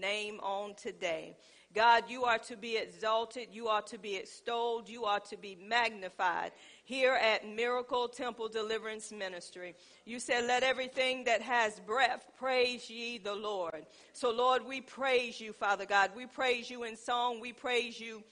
name on today. God, you are to be exalted, you are to be extolled, you are to be magnified here at Miracle Temple Deliverance Ministry. You said, Let everything that has breath praise ye the Lord. So, Lord, we praise you, Father God. We praise you in song, we praise you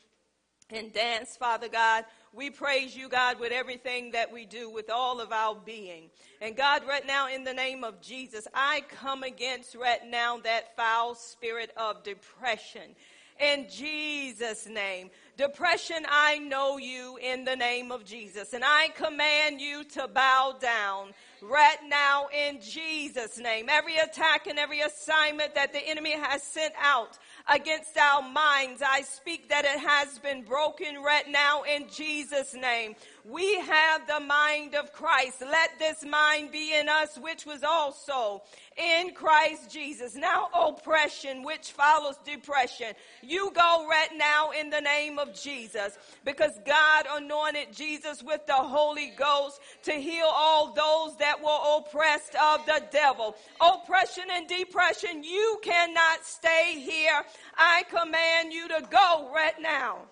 in dance, Father God. We praise you, God, with everything that we do, with all of our being. And God, right now, in the name of Jesus, I come against right now that foul spirit of depression in Jesus' name. Depression, I know you in the name of Jesus. And I command you to bow down right now in Jesus' name. Every attack and every assignment that the enemy has sent out against our minds, I speak that it has been broken right now in Jesus' name. We have the mind of Christ. Let this mind be in us, which was also in Christ Jesus. Now, oppression, which follows depression, you go right now in the name of Jesus because God anointed Jesus with the Holy Ghost to heal all those that were oppressed of the devil. Oppression and depression, you cannot stay here. I command you to go right now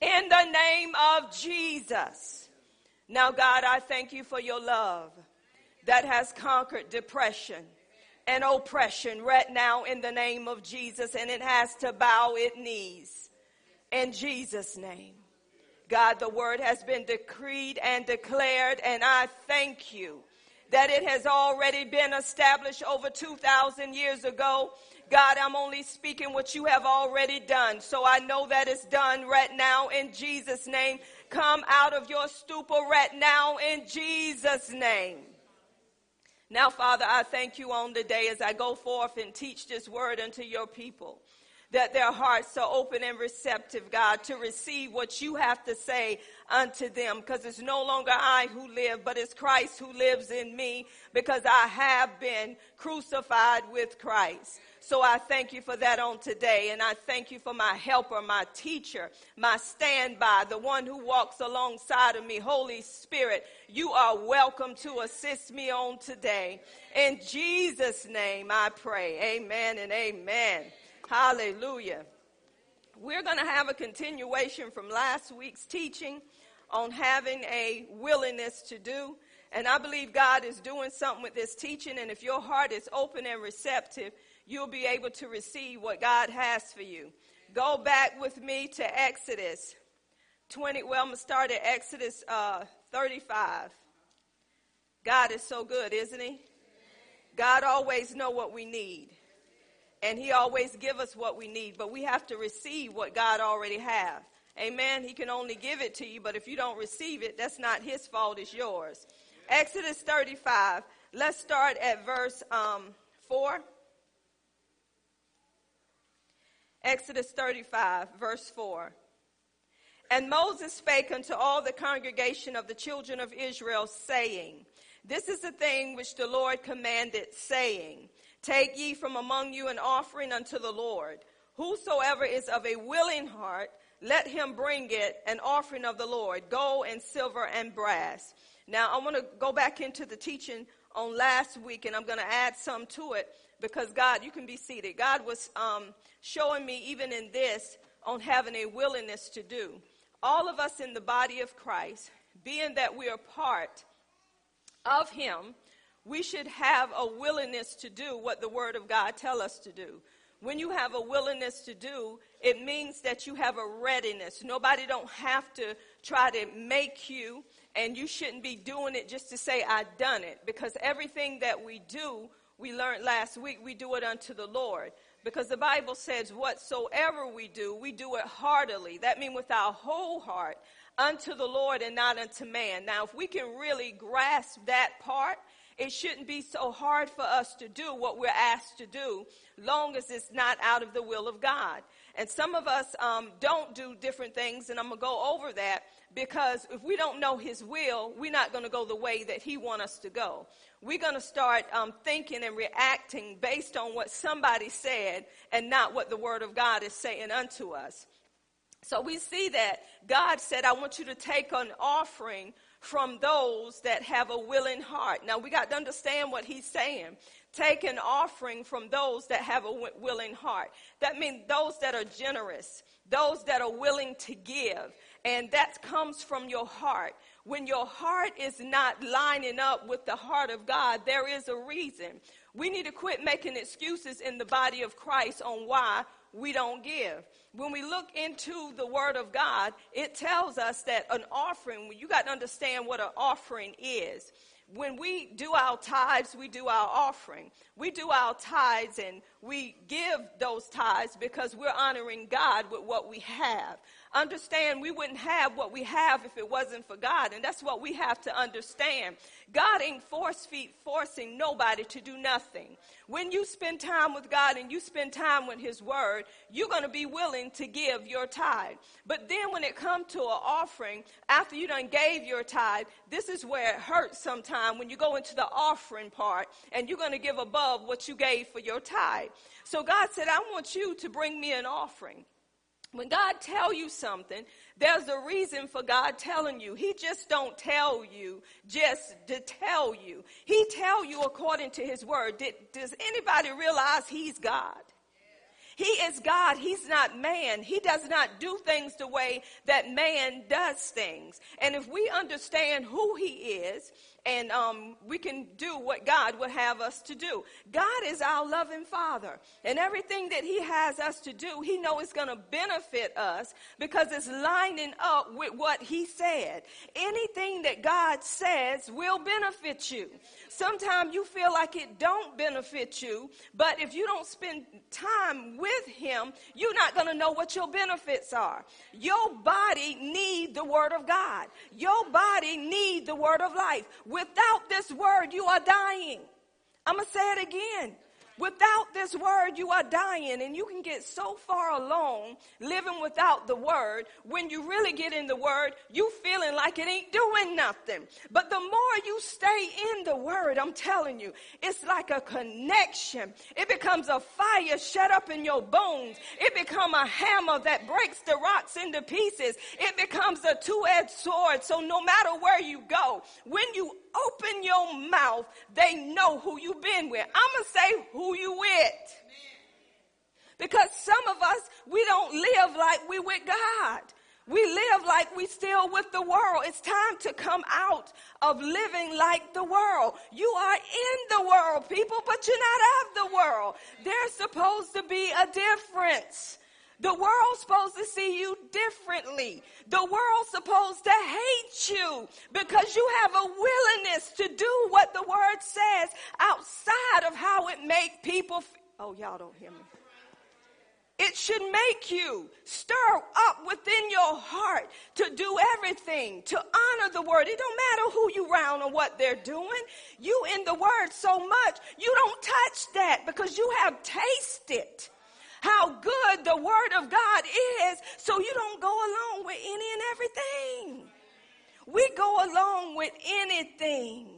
in the name of Jesus. Now, God, I thank you for your love that has conquered depression and oppression right now in the name of Jesus, and it has to bow its knees in Jesus' name. God, the word has been decreed and declared, and I thank you that it has already been established over 2,000 years ago God, I'm only speaking what you have already done. So I know that it's done right now in Jesus' name. Come out of your stupor right now in Jesus' name. Now, Father, I thank you on the day as I go forth and teach this word unto your people that their hearts are open and receptive, God, to receive what you have to say unto them. Because it's no longer I who live, but it's Christ who lives in me because I have been crucified with Christ. So I thank you for that on today. And I thank you for my helper, my teacher, my standby, the one who walks alongside of me. Holy Spirit, you are welcome to assist me on today. In Jesus' name I pray. Amen and amen. Hallelujah. We're going to have a continuation from last week's teaching on having a willingness to do. And I believe God is doing something with this teaching. And if your heart is open and receptive, you'll be able to receive what God has for you. Go back with me to Exodus 20. Well, I'm going to start at Exodus uh, 35. God is so good, isn't he? God always know what we need. And he always give us what we need, but we have to receive what God already have. Amen. He can only give it to you, but if you don't receive it, that's not his fault, it's yours. Exodus 35. Let's start at verse um, 4. Exodus 35, verse 4. And Moses spake unto all the congregation of the children of Israel, saying, This is the thing which the Lord commanded, saying, Take ye from among you an offering unto the Lord. Whosoever is of a willing heart, let him bring it an offering of the Lord, gold and silver and brass. Now, I want to go back into the teaching on last week, and I'm going to add some to it because God, you can be seated. God was um, showing me, even in this, on having a willingness to do. All of us in the body of Christ, being that we are part of Him, we should have a willingness to do what the Word of God tell us to do. When you have a willingness to do, it means that you have a readiness. Nobody don't have to try to make you, and you shouldn't be doing it just to say, I done it. Because everything that we do, we learned last week, we do it unto the Lord. Because the Bible says, whatsoever we do, we do it heartily. That means with our whole heart unto the Lord and not unto man. Now, if we can really grasp that part, it shouldn't be so hard for us to do what we're asked to do, long as it's not out of the will of God. And some of us um, don't do different things, and I'm going to go over that because if we don't know His will, we're not going to go the way that He wants us to go. We're going to start um, thinking and reacting based on what somebody said and not what the Word of God is saying unto us. So we see that God said, I want you to take an offering from those that have a willing heart. Now we got to understand what he's saying. Take an offering from those that have a willing heart. That means those that are generous, those that are willing to give. And that comes from your heart. When your heart is not lining up with the heart of God, there is a reason. We need to quit making excuses in the body of Christ on why we don't give. When we look into the Word of God, it tells us that an offering, you got to understand what an offering is. When we do our tithes, we do our offering. We do our tithes and we give those tithes because we're honoring God with what we have understand we wouldn't have what we have if it wasn't for God. And that's what we have to understand. God ain't force feet forcing nobody to do nothing. When you spend time with God and you spend time with His Word, you're going to be willing to give your tithe. But then when it comes to an offering, after you done gave your tithe, this is where it hurts sometimes when you go into the offering part and you're going to give above what you gave for your tithe. So God said, I want you to bring me an offering. When God tell you something, there's a reason for God telling you. He just don't tell you just to tell you. He tell you according to his word. Did, does anybody realize he's God? He is God. He's not man. He does not do things the way that man does things. And if we understand who he is and um, we can do what God would have us to do. God is our loving Father, and everything that He has us to do, He knows it's going to benefit us because it's lining up with what He said. Anything that God says will benefit you. Sometimes you feel like it don't benefit you, but if you don't spend time with Him, you're not going to know what your benefits are. Your body need the Word of God. Your body need the Word of life. Without this Word, you are dying. I'm going to say it again. Without this word, you are dying, and you can get so far along living without the word. When you really get in the word, you feeling like it ain't doing nothing. But the more you stay in the word, I'm telling you, it's like a connection. It becomes a fire shut up in your bones. It becomes a hammer that breaks the rocks into pieces. It becomes a two-edged sword. So no matter where you go, when you open your mouth, they know who you've been with. I'm going to say who you with. Because some of us, we don't live like we with God. We live like we still with the world. It's time to come out of living like the world. You are in the world, people, but you're not of the world. There's supposed to be a difference. The world's supposed to see you differently. The world's supposed to hate you because you have a willingness to do what the word says outside of how it make people feel. Oh, y'all don't hear me. It should make you stir up within your heart to do everything, to honor the word. It don't matter who you round or what they're doing. You in the word so much, you don't touch that because you have tasted how good the word of God is so you don't go along with any and everything. We go along with anything.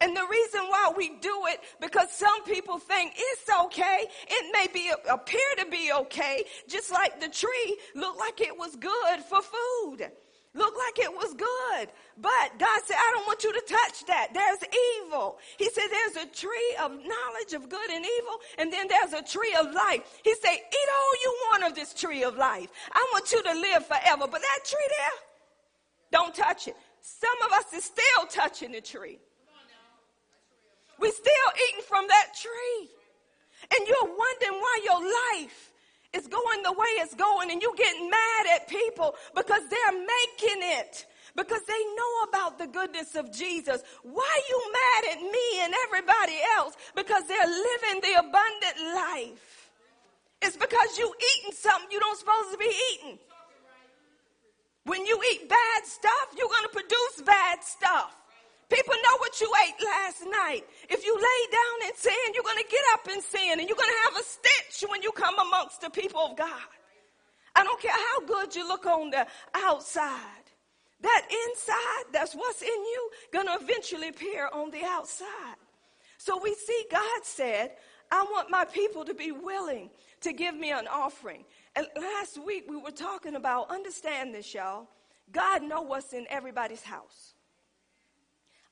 And the reason why we do it, because some people think it's okay. It may be appear to be okay, just like the tree looked like it was good for food looked like it was good. But God said, I don't want you to touch that. There's evil. He said, there's a tree of knowledge of good and evil, and then there's a tree of life. He said, eat all you want of this tree of life. I want you to live forever. But that tree there, don't touch it. Some of us is still touching the tree. We're still eating from that tree. And you're wondering why your life is going the way it's going and you get mad at people because they're making it because they know about the goodness of Jesus. Why you mad at me and everybody else? Because they're living the abundant life. It's because you eating something you don't supposed to be eating. When you eat bad stuff, you're going to produce bad stuff. People know what you ate last night. If you lay down in sin, you're going to get up in sin and you're going to have a stench when you come amongst the people of God. I don't care how good you look on the outside. That inside, that's what's in you, going to eventually appear on the outside. So we see God said, I want my people to be willing to give me an offering. And last week we were talking about, understand this, y'all. God know what's in everybody's house.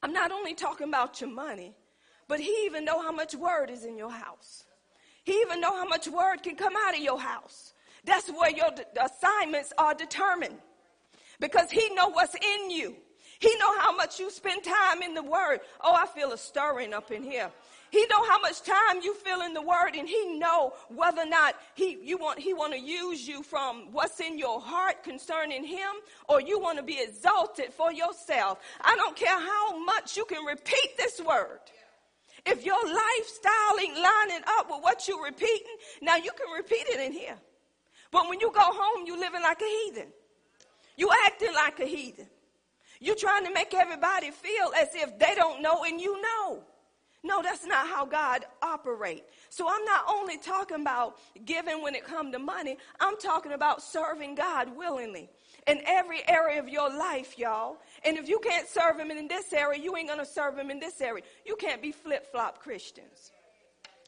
I'm not only talking about your money, but he even know how much word is in your house. He even know how much word can come out of your house. That's where your assignments are determined. Because he know what's in you. He know how much you spend time in the word. Oh, I feel a stirring up in here. He know how much time you fill in the word and he know whether or not he you want he want to use you from what's in your heart concerning him or you want to be exalted for yourself. I don't care how much you can repeat this word. If your lifestyle ain't lining up with what you're repeating, now you can repeat it in here. But when you go home, you're living like a heathen. You acting like a heathen. You trying to make everybody feel as if they don't know and you know. No, that's not how God operates. So I'm not only talking about giving when it comes to money, I'm talking about serving God willingly in every area of your life, y'all. And if you can't serve him in this area, you ain't gonna serve him in this area. You can't be flip-flop Christians.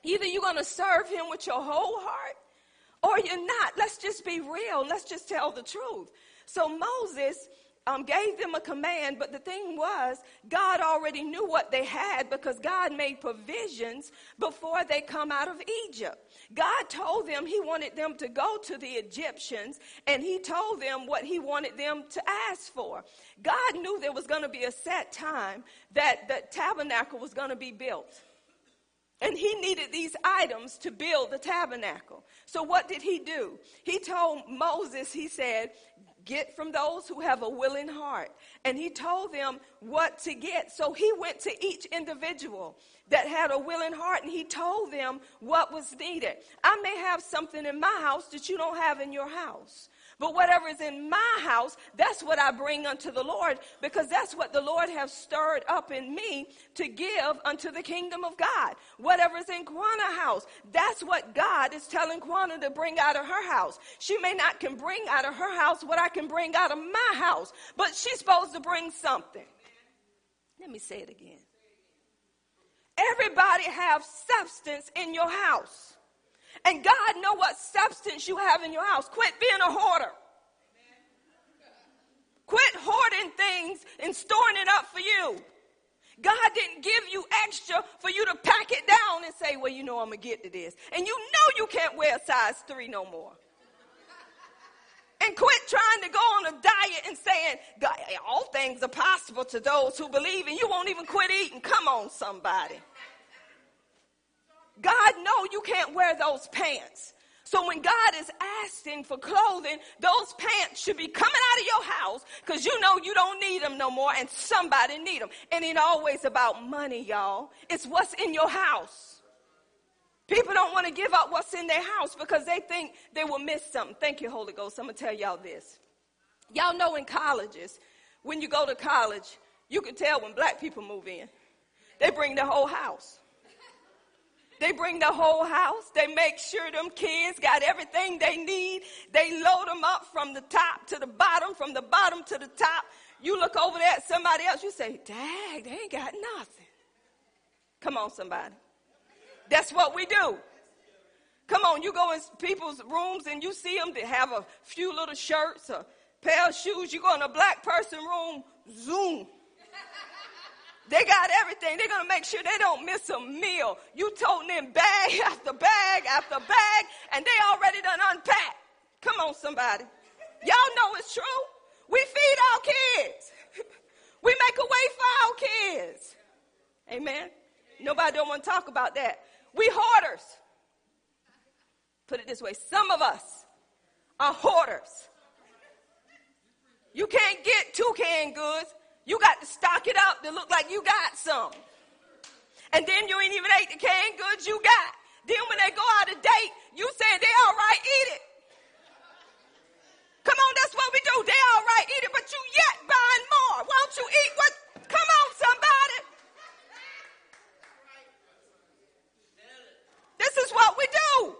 Either you're gonna serve him with your whole heart or you're not. Let's just be real. Let's just tell the truth. So Moses um, gave them a command, but the thing was, God already knew what they had because God made provisions before they come out of Egypt. God told them He wanted them to go to the Egyptians, and He told them what He wanted them to ask for. God knew there was going to be a set time that the tabernacle was going to be built. And he needed these items to build the tabernacle. So what did he do? He told Moses, he said, get from those who have a willing heart. And he told them what to get. So he went to each individual that had a willing heart and he told them what was needed. I may have something in my house that you don't have in your house. But whatever is in my house, that's what I bring unto the Lord because that's what the Lord has stirred up in me to give unto the kingdom of God. Whatever is in Quana house, that's what God is telling Quana to bring out of her house. She may not can bring out of her house what I can bring out of my house, but she's supposed to bring something. Let me say it again. Everybody have substance in your house. And God know what substance you have in your house. Quit being a hoarder. Quit hoarding things and storing it up for you. God didn't give you extra for you to pack it down and say, well, you know, I'm going to get to this. And you know you can't wear size three no more. And quit trying to go on a diet and saying, all things are possible to those who believe, and you won't even quit eating. Come on, somebody. God know you can't wear those pants. So when God is asking for clothing, those pants should be coming out of your house because you know you don't need them no more and somebody need them. And it always about money, y'all. It's what's in your house. People don't want to give up what's in their house because they think they will miss something. Thank you, Holy Ghost. I'm going to tell y'all this. Y'all know in colleges, when you go to college, you can tell when black people move in. They bring their whole house. They bring the whole house. They make sure them kids got everything they need. They load them up from the top to the bottom, from the bottom to the top. You look over there at somebody else, you say, Dang, they ain't got nothing. Come on, somebody. That's what we do. Come on, you go in people's rooms and you see them that have a few little shirts, a pair of shoes. You go in a black person room, zoom. They got everything. They're going to make sure they don't miss a meal. You toting them bag after bag after bag, and they already done unpacked. Come on, somebody. Y'all know it's true. We feed our kids. we make a way for our kids. Amen. Nobody don't want to talk about that. We hoarders. Put it this way. Some of us are hoarders. You can't get two canned goods. You got to stock it up to look like you got some. And then you ain't even ate the canned goods you got. Then when they go out of date, you say they all right, eat it. Come on, that's what we do. They all right, eat it, but you yet buying more. Why don't you eat what? Come on, somebody. This is what we do.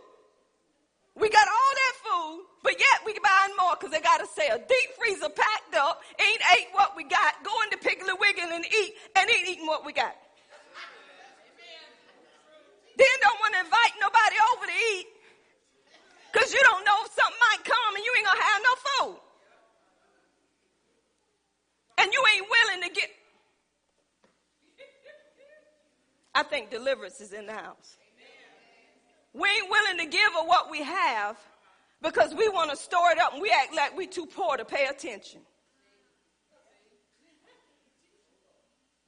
We got all that food, but yet we buying more because they got to a deep freezer packed up, ain't ate what we got, go into Piggly Wiggly and eat, and ain't eating what we got. Then don't want to invite nobody over to eat because you don't know if something might come and you ain't going to have no food. And you ain't willing to get. I think deliverance is in the house. We ain't willing to give of what we have because we want to store it up and we act like we're too poor to pay attention.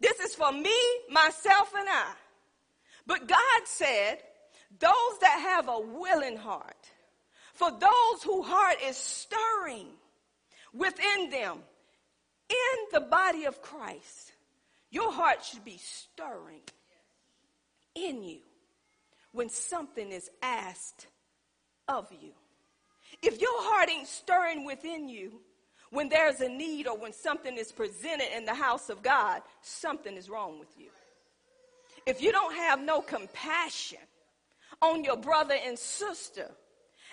This is for me, myself, and I. But God said, those that have a willing heart, for those whose heart is stirring within them, in the body of Christ, your heart should be stirring in you when something is asked of you. If your heart ain't stirring within you when there's a need or when something is presented in the house of God, something is wrong with you. If you don't have no compassion on your brother and sister,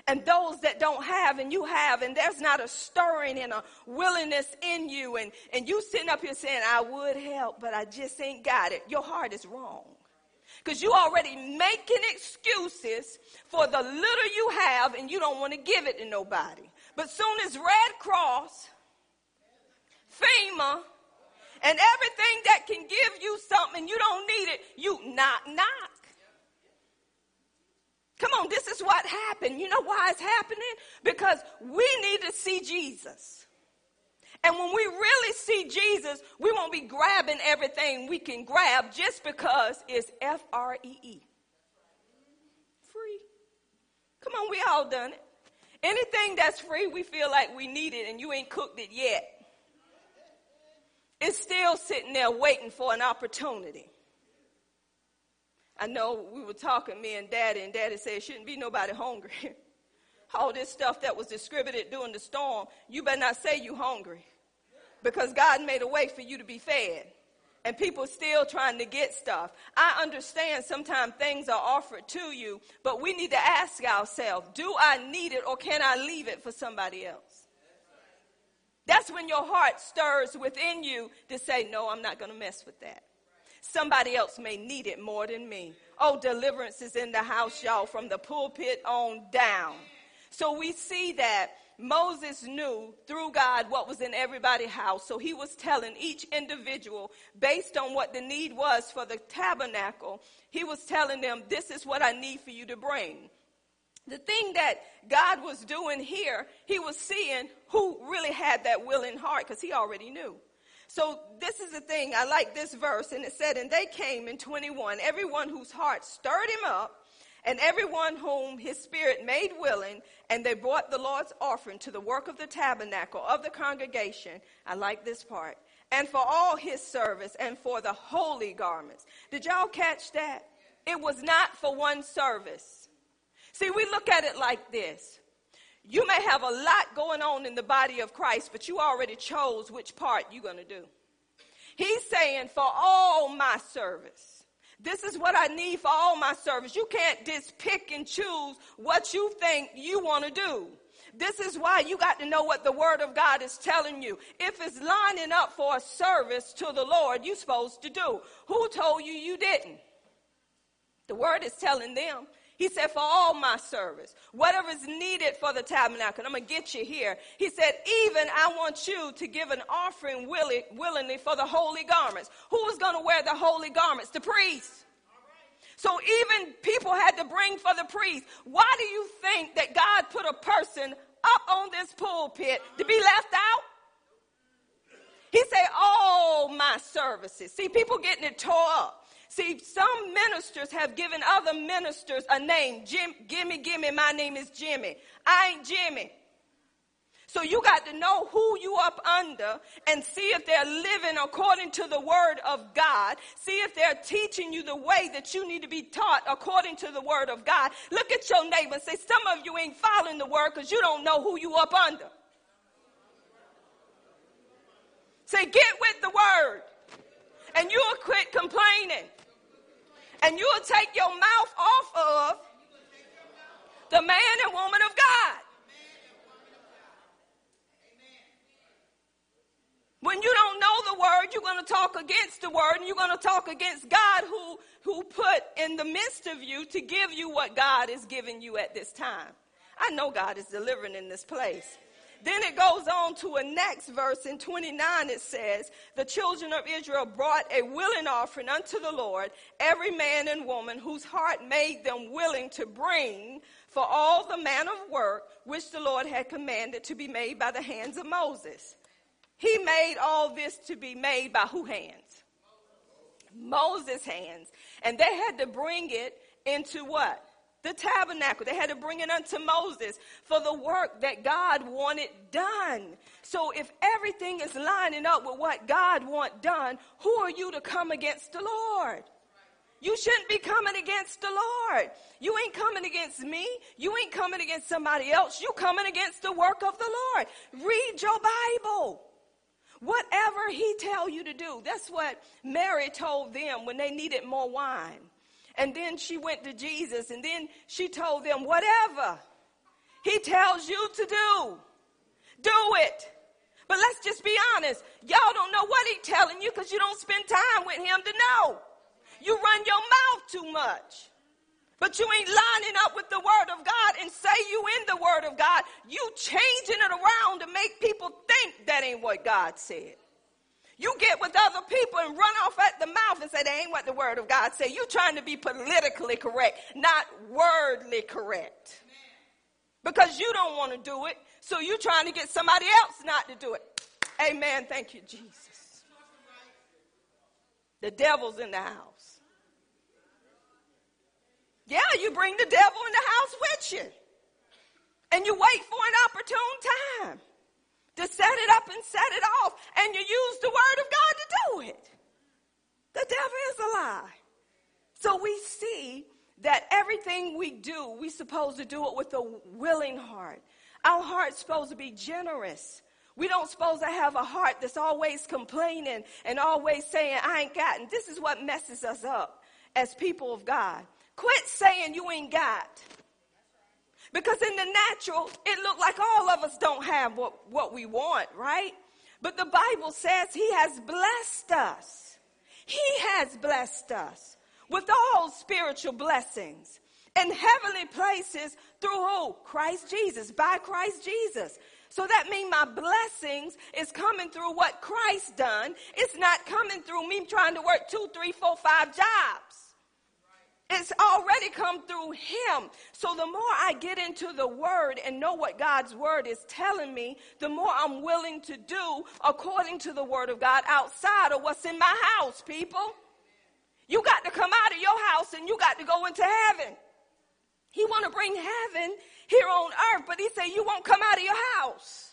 and those that don't have and you have and there's not a stirring and a willingness in you and, and you sitting up here saying i would help but i just ain't got it your heart is wrong because you already making excuses for the little you have and you don't want to give it to nobody. But soon as Red Cross, FEMA, and everything that can give you something you don't need it, you knock, knock. Come on, this is what happened. You know why it's happening? Because we need to see Jesus. And when we really see Jesus, we won't be grabbing everything we can grab just because it's F R E E. Free. Come on, we all done it. Anything that's free, we feel like we need it and you ain't cooked it yet. It's still sitting there waiting for an opportunity. I know we were talking, me and daddy, and daddy said, shouldn't be nobody hungry. All this stuff that was distributed during the storm, you better not say you hungry because God made a way for you to be fed. And people still trying to get stuff. I understand sometimes things are offered to you, but we need to ask ourselves, do I need it or can I leave it for somebody else? That's when your heart stirs within you to say, no, I'm not going to mess with that. Somebody else may need it more than me. Oh, deliverance is in the house, y'all, from the pulpit on down. So we see that Moses knew through God what was in everybody's house. So he was telling each individual, based on what the need was for the tabernacle, he was telling them, This is what I need for you to bring. The thing that God was doing here, he was seeing who really had that willing heart because he already knew. So this is the thing. I like this verse, and it said, And they came in 21, everyone whose heart stirred him up and everyone whom his spirit made willing, and they brought the Lord's offering to the work of the tabernacle of the congregation. I like this part. And for all his service and for the holy garments. Did y'all catch that? It was not for one service. See, we look at it like this. You may have a lot going on in the body of Christ, but you already chose which part you're going to do. He's saying, for all my service. This is what I need for all my service. You can't just pick and choose what you think you want to do. This is why you got to know what the word of God is telling you. If it's lining up for a service to the Lord, you're supposed to do. Who told you you didn't? The word is telling them. He said, for all my service, whatever is needed for the tabernacle, I'm going to get you here. He said, even I want you to give an offering willing, willingly for the holy garments. Who was going to wear the holy garments? The priest. So even people had to bring for the priest. Why do you think that God put a person up on this pulpit to be left out? He said, all my services. See, people getting it tore up. See, some ministers have given other ministers a name. Jim, gimme, gimme, my name is Jimmy. I ain't Jimmy. So you got to know who you up under and see if they're living according to the word of God. See if they're teaching you the way that you need to be taught according to the word of God. Look at your neighbor and say, some of you ain't following the word because you don't know who you up under. Say, get with the word and you'll quit complaining and you'll take your mouth off of the man and woman of God. When you don't know the word, you're going to talk against the word and you're going to talk against God who, who put in the midst of you to give you what God is giving you at this time. I know God is delivering in this place. Then it goes on to a next verse in 29. It says, The children of Israel brought a willing offering unto the Lord, every man and woman whose heart made them willing to bring for all the man of work which the Lord had commanded to be made by the hands of Moses. He made all this to be made by who hands? Moses' hands. And they had to bring it into what? The tabernacle. They had to bring it unto Moses for the work that God wanted done. So if everything is lining up with what God want done, who are you to come against the Lord? You shouldn't be coming against the Lord. You ain't coming against me. You ain't coming against somebody else. You coming against the work of the Lord. Read your Bible. Whatever he tell you to do. That's what Mary told them when they needed more wine. And then she went to Jesus and then she told them, whatever he tells you to do, do it. But let's just be honest. Y'all don't know what he's telling you because you don't spend time with him to know. You run your mouth too much. But you ain't lining up with the word of God and say you in the word of God. You changing it around to make people think that ain't what God said. You get with other people and run off at the mouth and say, that ain't what the word of God said. You trying to be politically correct, not wordly correct. Because you don't want to do it, so you're trying to get somebody else not to do it. Amen. Thank you, Jesus. The devil's in the house. Yeah, you bring the devil in the house with you. And you wait for an opportune time to set it up and set it off, and you use the word of God to do it. The devil is a lie. So we see that everything we do, we're supposed to do it with a willing heart. Our heart's supposed to be generous. We don't supposed to have a heart that's always complaining and always saying, I ain't got. And this is what messes us up as people of God. Quit saying you ain't got. Because in the natural, it looked like all of us don't have what, what we want, right? But the Bible says he has blessed us. He has blessed us with all spiritual blessings in heavenly places through who? Christ Jesus, by Christ Jesus. So that means my blessings is coming through what Christ done. It's not coming through me trying to work two, three, four, five jobs. It's already come through him. So the more I get into the word and know what God's word is telling me, the more I'm willing to do according to the word of God outside of what's in my house, people. You got to come out of your house and you got to go into heaven. He want to bring heaven here on earth, but he said you won't come out of your house.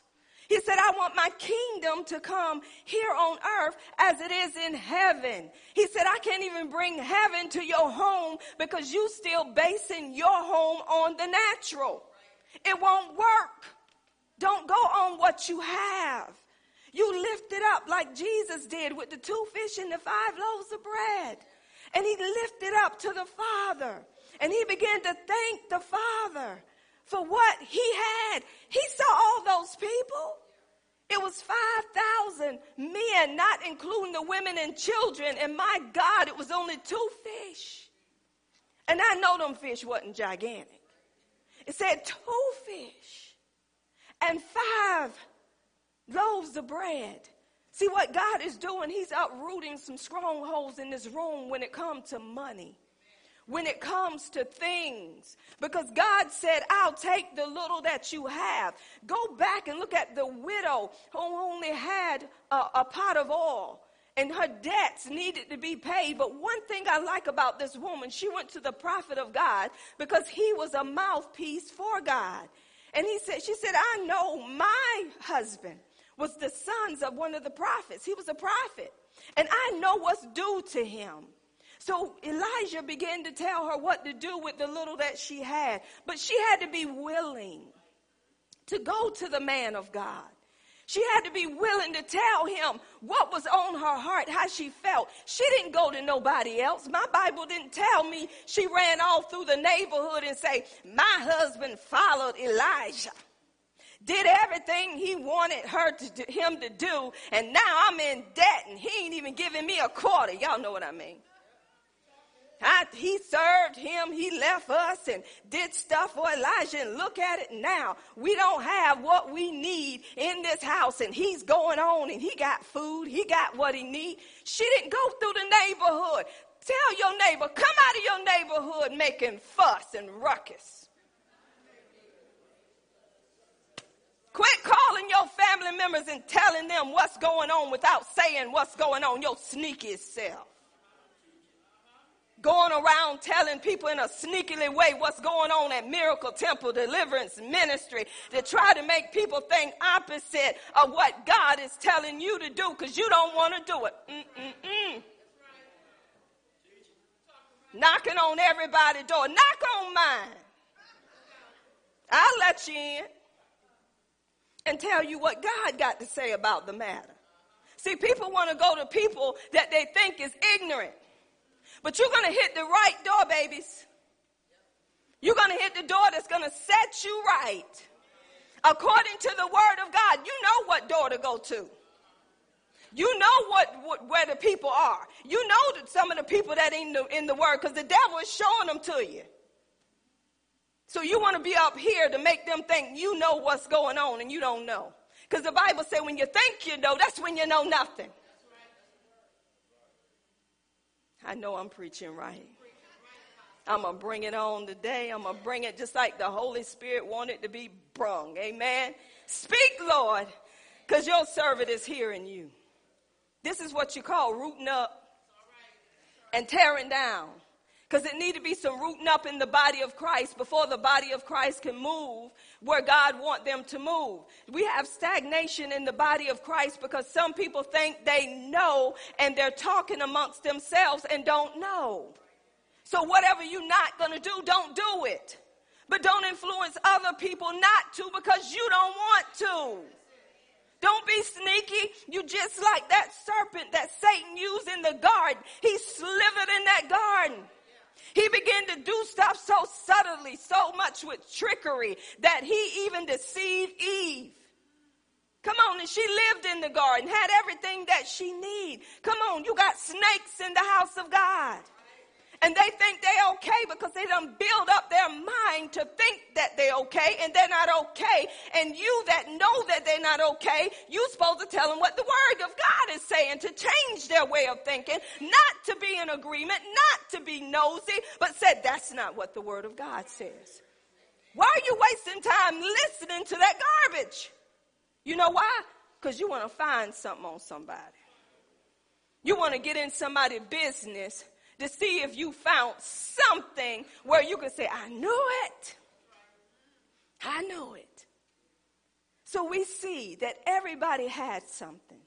He said, I want my kingdom to come here on earth as it is in heaven. He said, I can't even bring heaven to your home because you still basing your home on the natural. It won't work. Don't go on what you have. You lift it up like Jesus did with the two fish and the five loaves of bread. And he lifted up to the Father. And he began to thank the Father for what he had. He saw all those people. It was 5,000 men, not including the women and children. And my God, it was only two fish. And I know them fish wasn't gigantic. It said two fish and five loaves of bread. See what God is doing? He's uprooting some strongholds in this room when it comes to money when it comes to things. Because God said, I'll take the little that you have. Go back and look at the widow who only had a, a pot of oil and her debts needed to be paid. But one thing I like about this woman, she went to the prophet of God because he was a mouthpiece for God. And he said, she said, I know my husband was the sons of one of the prophets. He was a prophet. And I know what's due to him. So Elijah began to tell her what to do with the little that she had. But she had to be willing to go to the man of God. She had to be willing to tell him what was on her heart, how she felt. She didn't go to nobody else. My Bible didn't tell me she ran all through the neighborhood and say, my husband followed Elijah. Did everything he wanted her to do, him to do, and now I'm in debt and he ain't even giving me a quarter. Y'all know what I mean. I, he served him, he left us and did stuff for Elijah. And look at it now. We don't have what we need in this house, and he's going on and he got food, he got what he need. She didn't go through the neighborhood. Tell your neighbor, come out of your neighborhood making fuss and ruckus. Quit calling your family members and telling them what's going on without saying what's going on, your sneaky self going around telling people in a sneakily way what's going on at Miracle Temple Deliverance Ministry to try to make people think opposite of what God is telling you to do because you don't want to do it. Mm-mm-mm. Knocking on everybody's door. Knock on mine. I'll let you in and tell you what God got to say about the matter. See, people want to go to people that they think is ignorant. But you're going to hit the right door, babies. You're going to hit the door that's going to set you right. According to the word of God, you know what door to go to. You know what, what where the people are. You know that some of the people that ain't in the, in the word because the devil is showing them to you. So you want to be up here to make them think you know what's going on and you don't know. Because the Bible says when you think you know, that's when you know nothing. I know I'm preaching right. I'm going to bring it on today. I'm going to bring it just like the Holy Spirit wanted to be brung. Amen. Speak, Lord, because your servant is hearing you. This is what you call rooting up and tearing down. Because it need to be some rooting up in the body of Christ before the body of Christ can move where God want them to move. We have stagnation in the body of Christ because some people think they know and they're talking amongst themselves and don't know. So whatever you're not going to do, don't do it. But don't influence other people not to because you don't want to. Don't be sneaky. You just like that serpent that Satan used in the garden. He slithered in that garden. He began to do stuff so subtly, so much with trickery that he even deceived Eve. Come on, and she lived in the garden, had everything that she need. Come on, you got snakes in the house of God and they think they're okay because they done build up their mind to think that they're okay and they're not okay. And you that know that they're not okay, you're supposed to tell them what the word of God is saying to change their way of thinking, not to be in agreement, not to be nosy, but said that's not what the word of God says. Why are you wasting time listening to that garbage? You know why? Because you want to find something on somebody. You want to get in somebody's business to see if you found something where you could say, I knew it. I know it. So we see that everybody had something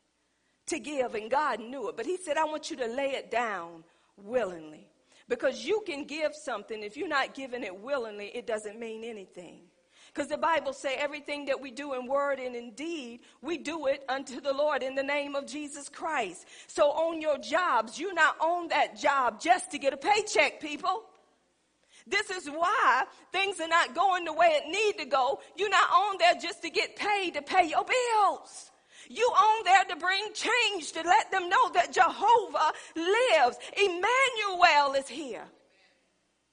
to give and God knew it. But He said, I want you to lay it down willingly. Because you can give something, if you're not giving it willingly, it doesn't mean anything. Because the Bible say everything that we do in word and in deed, we do it unto the Lord in the name of Jesus Christ. So on your jobs, you not own that job just to get a paycheck, people. This is why things are not going the way it need to go. You're not on there just to get paid to pay your bills. You on there to bring change, to let them know that Jehovah lives. Emmanuel is here.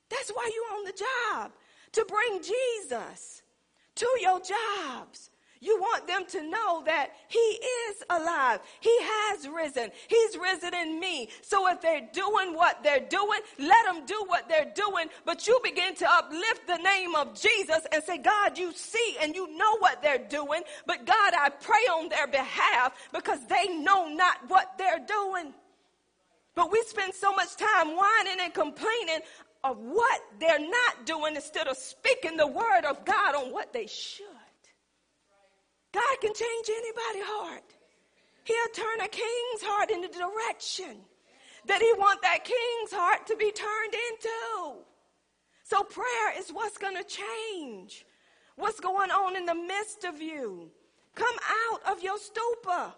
That's why you on the job, to bring Jesus to your jobs. You want them to know that He is alive. He has risen. He's risen in me. So if they're doing what they're doing, let them do what they're doing. But you begin to uplift the name of Jesus and say, God, you see and you know what they're doing. But God, I pray on their behalf because they know not what they're doing. But we spend so much time whining and complaining of what they're not doing instead of speaking the word of God on what they should. God can change anybody's heart. He'll turn a king's heart in the direction that he want that king's heart to be turned into. So prayer is what's going to change what's going on in the midst of you. Come out of your stupor.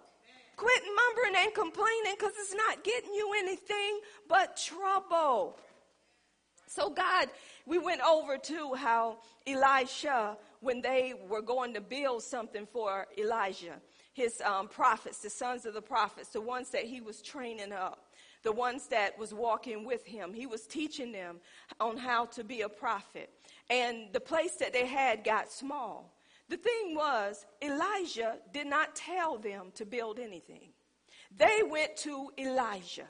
Quit mumbling and complaining because it's not getting you anything but trouble. So, God, we went over to how Elisha, when they were going to build something for Elijah, his um, prophets, the sons of the prophets, the ones that he was training up. the ones that was walking with him. He was teaching them on how to be a prophet. And the place that they had got small. The thing was, Elijah did not tell them to build anything. They went to Elijah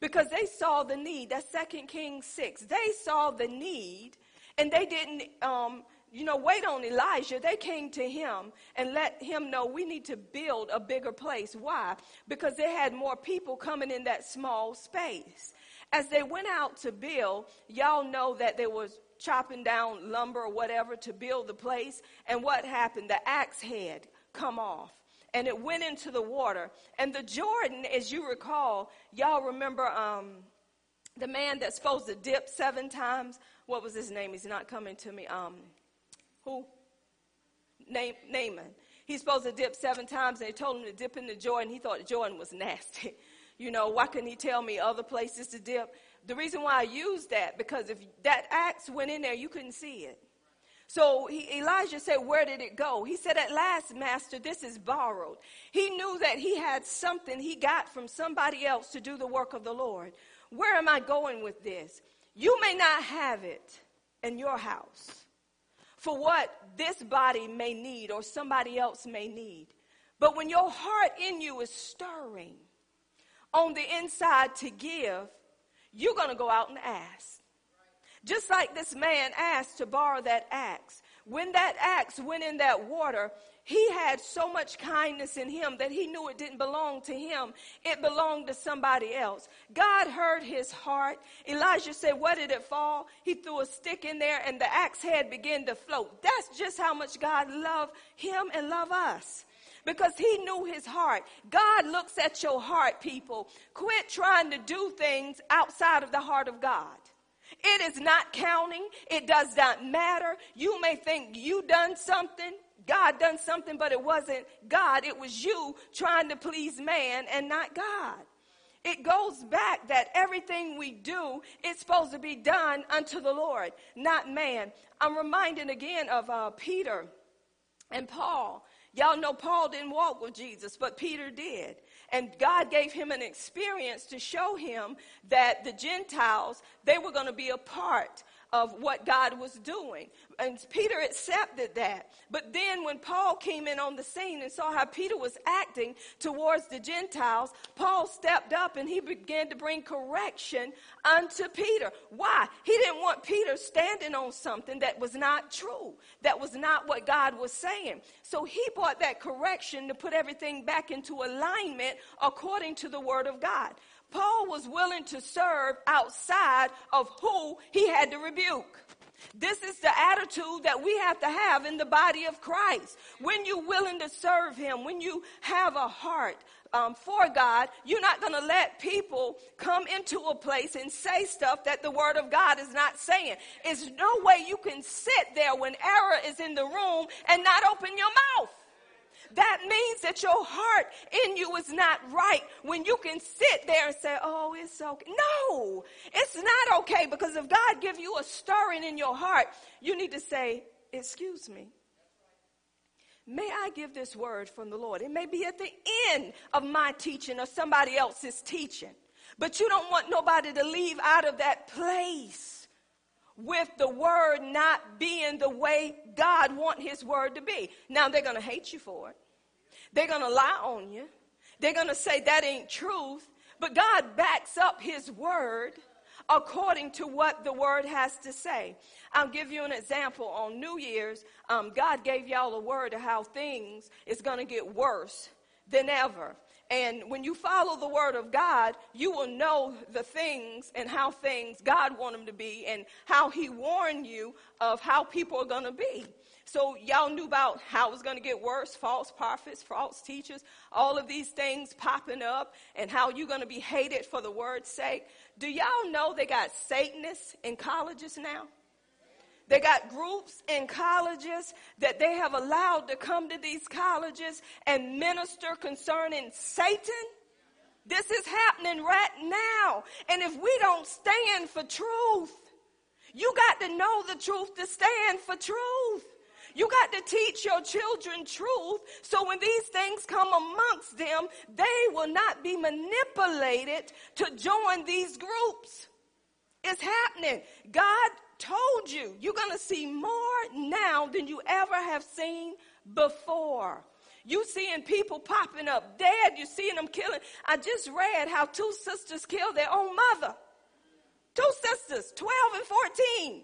because they saw the need. That's Second Kings 6. They saw the need and they didn't, um, you know, wait on Elijah. They came to him and let him know we need to build a bigger place. Why? Because they had more people coming in that small space. As they went out to build, y'all know that there was chopping down lumber or whatever to build the place. And what happened? The axe head come off and it went into the water. And the Jordan, as you recall, y'all remember um, the man that's supposed to dip seven times. What was his name? He's not coming to me. Um, who? Name, Naaman. He's supposed to dip seven times, and they told him to dip in the Jordan. He thought Jordan was nasty. you know, why couldn't he tell me other places to dip? The reason why I used that, because if that axe went in there, you couldn't see it. So he, Elijah said, Where did it go? He said, At last, Master, this is borrowed. He knew that he had something he got from somebody else to do the work of the Lord. Where am I going with this? You may not have it in your house for what this body may need or somebody else may need. But when your heart in you is stirring on the inside to give, you're going to go out and ask. Just like this man asked to borrow that axe. When that axe went in that water, he had so much kindness in him that he knew it didn't belong to him. It belonged to somebody else. God heard his heart. Elijah said, Where did it fall? He threw a stick in there and the axe head began to float. That's just how much God loved him and loved us because he knew his heart. God looks at your heart, people. Quit trying to do things outside of the heart of God. It is not counting. It does not matter. You may think you done something. God done something, but it wasn't God. It was you trying to please man and not God. It goes back that everything we do is supposed to be done unto the Lord, not man. I'm reminded again of uh, Peter and Paul. Y'all know Paul didn't walk with Jesus, but Peter did. And God gave him an experience to show him that the Gentiles, they were going to be a part of what God was doing. And Peter accepted that. But then when Paul came in on the scene and saw how Peter was acting towards the Gentiles, Paul stepped up and he began to bring correction unto Peter. Why? He didn't want Peter standing on something that was not true, that was not what God was saying. So he brought that correction to put everything back into alignment according to the word of God. Paul was willing to serve outside of who he had to rebuke. This is the attitude that we have to have in the body of Christ. When you're willing to serve Him, when you have a heart um, for God, you're not going to let people come into a place and say stuff that the Word of God is not saying. There's no way you can sit there when error is in the room and not open your mouth that means that your heart in you is not right when you can sit there and say, oh, it's okay. No, it's not okay because if God give you a stirring in your heart, you need to say, excuse me. May I give this word from the Lord? It may be at the end of my teaching or somebody else's teaching, but you don't want nobody to leave out of that place with the word not being the way God want his word to be. Now they're going to hate you for it. They're going to lie on you. They're going to say that ain't truth. But God backs up his word according to what the word has to say. I'll give you an example. On New Year's, um, God gave y'all a word of how things is going to get worse than ever. And when you follow the word of God, you will know the things and how things God want them to be and how he warned you of how people are going to be. So y'all knew about how it was going to get worse, false prophets, false teachers, all of these things popping up and how you're going to be hated for the word's sake. Do y'all know they got Satanists in colleges now? They got groups in colleges that they have allowed to come to these colleges and minister concerning Satan. This is happening right now. And if we don't stand for truth, you got to know the truth to stand for truth. You got to teach your children truth so when these things come amongst them, they will not be manipulated to join these groups. It's happening. God told you you're going to see more now than you ever have seen before. You seeing people popping up dead. You seeing them killing. I just read how two sisters killed their own mother. Two sisters, 12 and 14.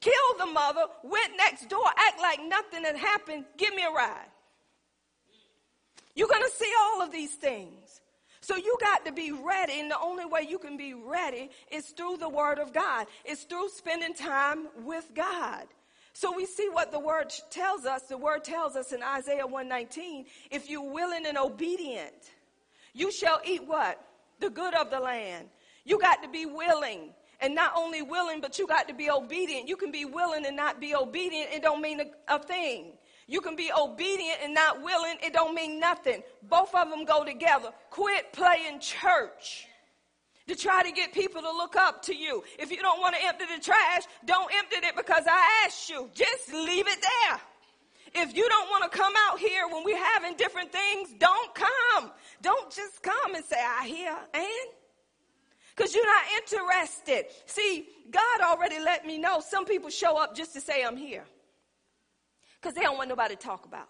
Killed the mother, went next door, act like nothing had happened. Give me a ride. You're going to see all of these things. So you got to be ready, and the only way you can be ready is through the Word of God. It's through spending time with God. So we see what the Word tells us. The Word tells us in Isaiah 119, if you're willing and obedient, you shall eat what? The good of the land. You got to be willing. And not only willing, but you got to be obedient. You can be willing and not be obedient. It don't mean a, a thing. You can be obedient and not willing. It don't mean nothing. Both of them go together. Quit playing church to try to get people to look up to you. If you don't want to empty the trash, don't empty it because I asked you. Just leave it there. If you don't want to come out here when we're having different things, don't come. Don't just come and say, I hear, and? Because you're not interested. See, God already let me know some people show up just to say, I'm here because they don't want nobody to talk about.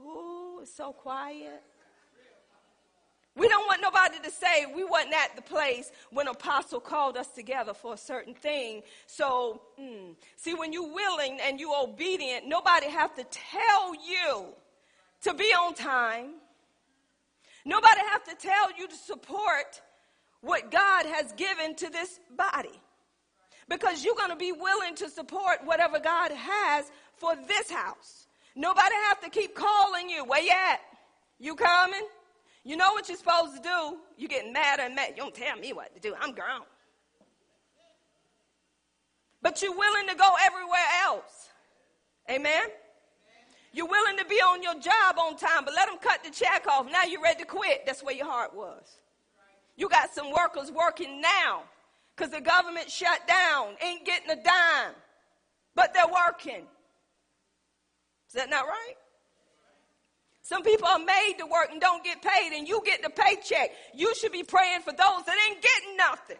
Ooh, it's so quiet. We don't want nobody to say we wasn't at the place when apostle called us together for a certain thing. So, mm, see, when you're willing and you're obedient, nobody have to tell you to be on time. Nobody have to tell you to support what God has given to this body because you're going to be willing to support whatever God has for this house. Nobody have to keep calling you. Where you at? You coming? You know what you're supposed to do. You getting mad and mad. You don't tell me what to do. I'm grown. But you're willing to go everywhere else. Amen? You're willing to be on your job on time, but let them cut the check off. Now you're ready to quit. That's where your heart was. You got some workers working now because the government shut down, ain't getting a dime, but they're working. Is that not right? Some people are made to work and don't get paid, and you get the paycheck. You should be praying for those that ain't getting nothing.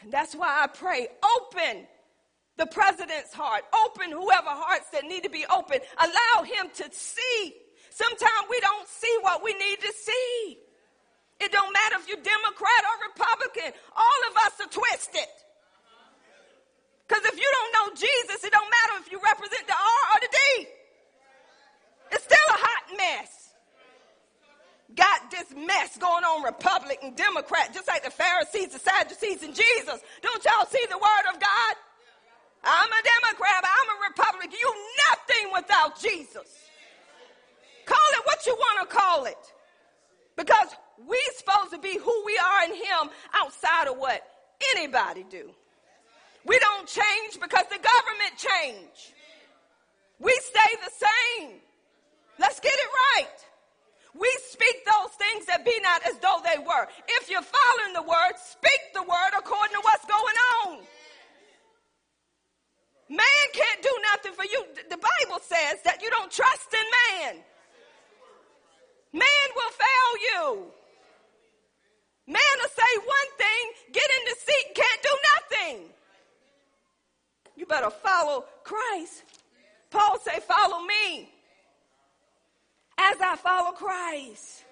And that's why I pray open the president's heart, open whoever hearts that need to be open. Allow him to see. Sometimes we don't see what we need to see. It don't matter if you're Democrat or Republican. All of us are twisted. Because if you don't know Jesus, it don't matter if you represent the R or the D. It's still a hot mess. Got this mess going on, Republican, Democrat, just like the Pharisees, the Sadducees, and Jesus. Don't y'all see the word of God? I'm a Democrat, I'm a Republican. You nothing without Jesus. Call it what you want to call it. Because we supposed to be who we are in him outside of what anybody do. We don't change because the government change. We stay the same. Let's get it right. We speak those things that be not as though they were. If you're following the word, speak the word according to what's going on. Man can't do nothing for you. The Bible says that you don't trust in man. Man will fail you. Man will say one thing, get in the seat, can't do nothing. You better follow Christ. Paul say, follow me as I follow Christ.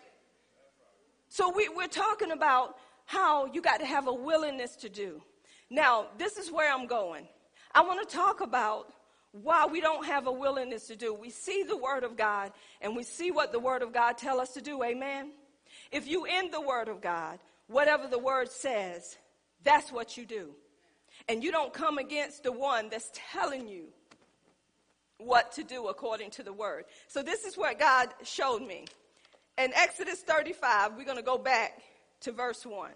So we, we're talking about how you got to have a willingness to do. Now, this is where I'm going. I want to talk about why we don't have a willingness to do. We see the Word of God and we see what the Word of God tell us to do. Amen. If you in the Word of God, whatever the Word says, that's what you do. And you don't come against the one that's telling you what to do according to the Word. So this is what God showed me. In Exodus 35, we're going to go back to verse 1.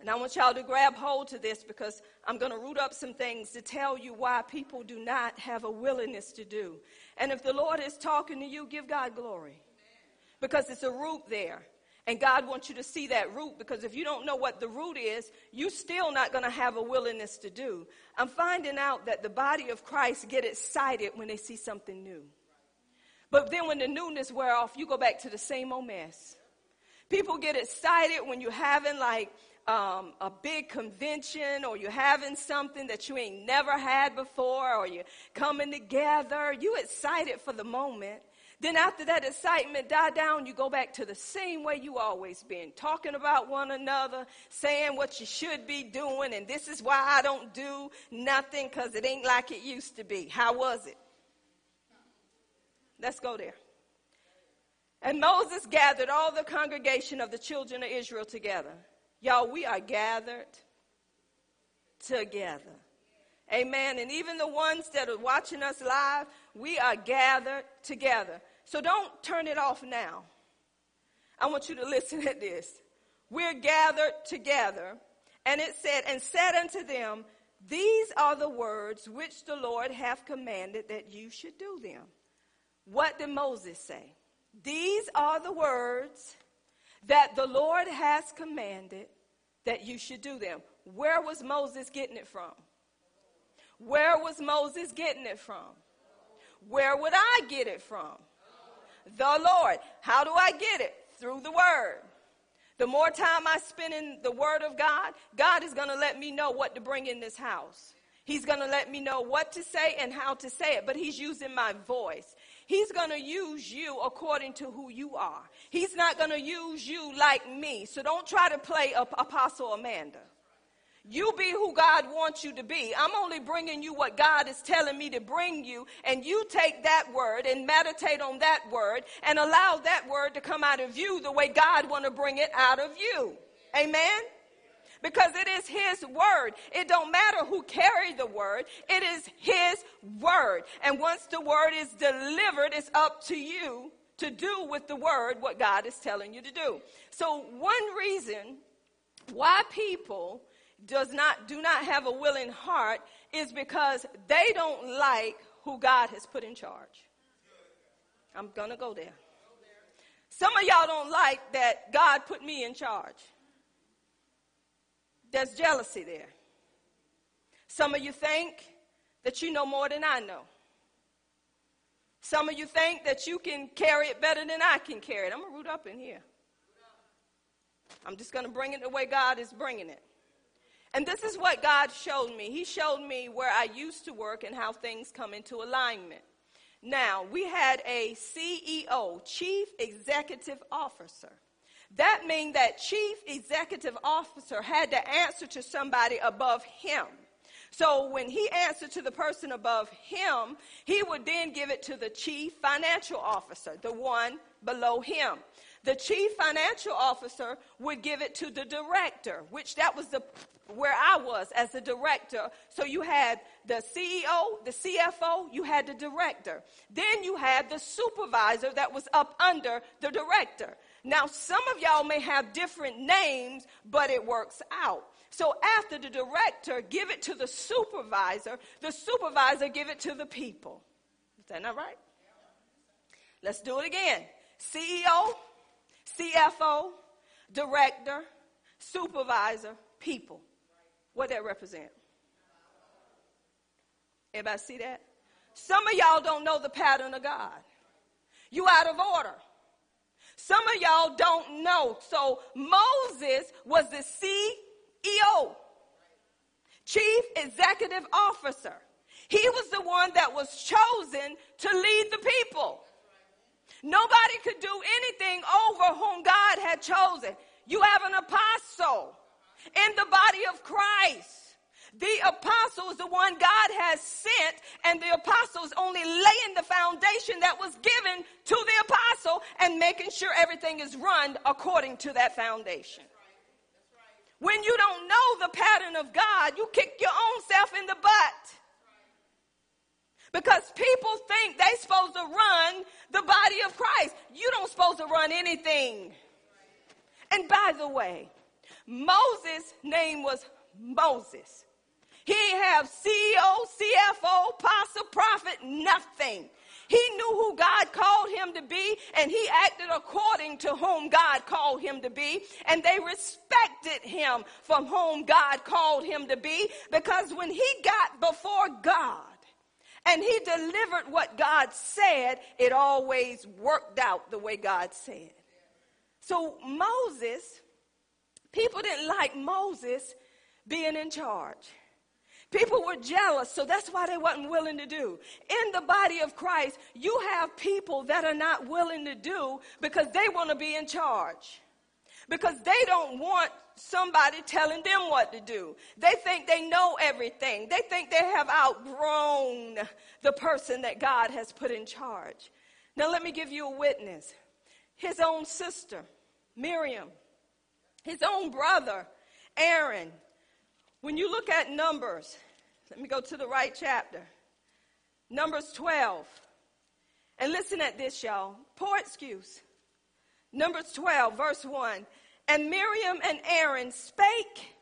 And I want y'all to grab hold to this because I'm going to root up some things to tell you why people do not have a willingness to do. And if the Lord is talking to you, give God glory because it's a root there. And God wants you to see that root because if you don't know what the root is, you're still not going to have a willingness to do. I'm finding out that the body of Christ get excited when they see something new. But then when the newness wear off, you go back to the same old mess. People get excited when you're having like um, a big convention or you're having something that you ain't never had before or you're coming together. You excited for the moment. Then after that excitement die down, you go back to the same way you always been, talking about one another, saying what you should be doing, and this is why I don't do nothing because it ain't like it used to be. How was it? Let's go there. And Moses gathered all the congregation of the children of Israel together. Y'all, we are gathered together. Amen. And even the ones that are watching us live, we are gathered together. So don't turn it off now. I want you to listen at this. We're gathered together. And it said, and said unto them, These are the words which the Lord hath commanded that you should do them. What did Moses say? These are the words that the Lord has commanded that you should do them. Where was Moses getting it from? Where was Moses getting it from? Where would I get it from? The Lord. How do I get it? Through the Word. The more time I spend in the Word of God, God is going to let me know what to bring in this house. He's going to let me know what to say and how to say it, but He's using my voice. He's going to use you according to who you are. He's not going to use you like me. So don't try to play Apostle Amanda. You be who God wants you to be. I'm only bringing you what God is telling me to bring you, and you take that word and meditate on that word and allow that word to come out of you the way God want to bring it out of you. Amen because it is his word. It don't matter who carry the word. It is his word. And once the word is delivered, it's up to you to do with the word what God is telling you to do. So one reason why people does not do not have a willing heart is because they don't like who God has put in charge. I'm going to go there. Some of y'all don't like that God put me in charge. There's jealousy there. Some of you think that you know more than I know. Some of you think that you can carry it better than I can carry it. I'm going to root up in here. I'm just going to bring it the way God is bringing it. And this is what God showed me. He showed me where I used to work and how things come into alignment. Now, we had a CEO, Chief Executive Officer. That means that chief executive officer had to answer to somebody above him. So when he answered to the person above him, he would then give it to the chief financial officer, the one below him. The chief financial officer would give it to the director, which that was the where I was as the director. So you had the CEO, the CFO, you had the director. Then you had the supervisor that was up under the director. Now, some of y'all may have different names, but it works out. So after the director give it to the supervisor, the supervisor give it to the people. Is that not right? Let's do it again. CEO, CFO, director, supervisor, people. What that represent? Everybody see that? Some of y'all don't know the pattern of God. You out of order. Some of y'all don't know. So Moses was the CEO, Chief Executive Officer. He was the one that was chosen to lead the people. Nobody could do anything over whom God had chosen. You have an apostle in the body of Christ. The apostle is the one God has sent, and the apostle is only laying the foundation that was given to the apostle and making sure everything is run according to that foundation. When you don't know the pattern of God, you kick your own self in the butt. Because people think they're supposed to run the body of Christ. You don't supposed to run anything. And by the way, Moses' name was Moses. He have CEO, CFO, apostle, prophet, nothing. He knew who God called him to be, and he acted according to whom God called him to be, and they respected him from whom God called him to be, because when he got before God, and he delivered what God said, it always worked out the way God said. So Moses, people didn't like Moses being in charge. People were jealous, so that's why they wasn't willing to do. In the body of Christ, you have people that are not willing to do because they want to be in charge. Because they don't want somebody telling them what to do. They think they know everything. They think they have outgrown the person that God has put in charge. Now, let me give you a witness. His own sister, Miriam, his own brother, Aaron. When you look at Numbers, let me go to the right chapter. Numbers 12. And listen at this, y'all. Poor excuse. Numbers 12, verse 1. And Miriam and Aaron spake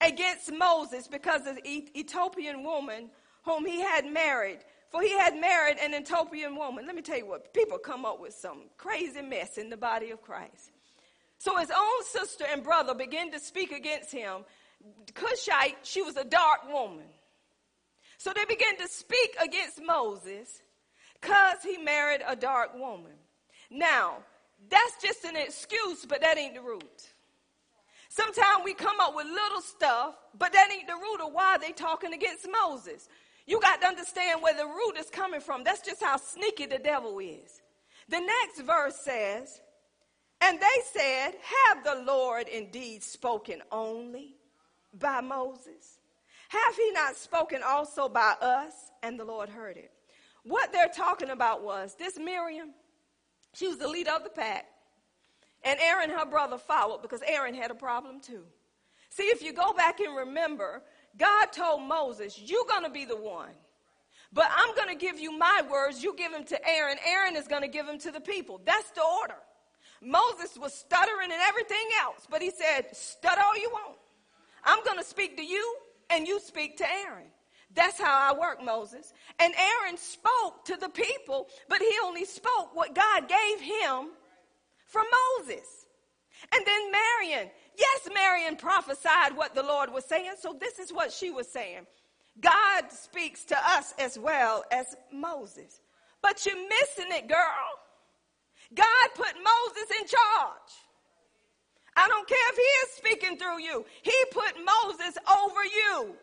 against Moses because of the Ethiopian woman whom he had married. For he had married an Ethiopian woman. Let me tell you what, people come up with some crazy mess in the body of Christ. So his own sister and brother began to speak against him. Cushite, she was a dark woman. So they began to speak against Moses because he married a dark woman. Now, that's just an excuse, but that ain't the root. Sometimes we come up with little stuff, but that ain't the root of why they talking against Moses. You got to understand where the root is coming from. That's just how sneaky the devil is. The next verse says, And they said, Have the Lord indeed spoken only by Moses? Have he not spoken also by us? And the Lord heard it. What they're talking about was this Miriam, she was the leader of the pack. And Aaron, her brother, followed because Aaron had a problem too. See, if you go back and remember, God told Moses, You're going to be the one. But I'm going to give you my words. You give them to Aaron. Aaron is going to give them to the people. That's the order. Moses was stuttering and everything else, but he said, Stutter all you want. I'm going to speak to you, and you speak to Aaron. That's how I work, Moses. And Aaron spoke to the people, but he only spoke what God gave him from Moses. And then Marion, yes, Marion prophesied what the Lord was saying. So this is what she was saying God speaks to us as well as Moses. But you're missing it, girl. God put Moses in charge. I don't care if he is speaking through you. He put Moses over you.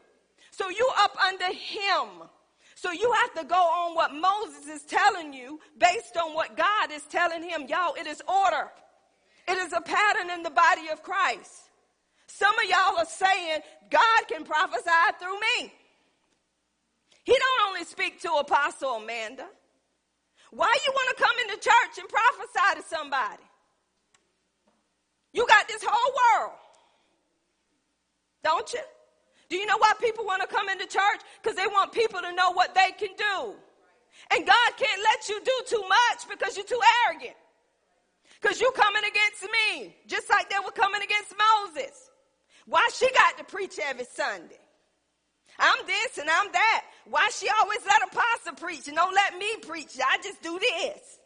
So you up under him. So you have to go on what Moses is telling you based on what God is telling him. Y'all, it is order. It is a pattern in the body of Christ. Some of y'all are saying God can prophesy through me. He don't only speak to Apostle Amanda. Why you want to come into church and prophesy to somebody? You got this whole world. Don't you? Do you know why people want to come into church? Because they want people to know what they can do. And God can't let you do too much because you're too arrogant. Because you're coming against me, just like they were coming against Moses. Why she got to preach every Sunday? I'm this and I'm that. Why she always let apostle preach and don't let me preach? I just do this.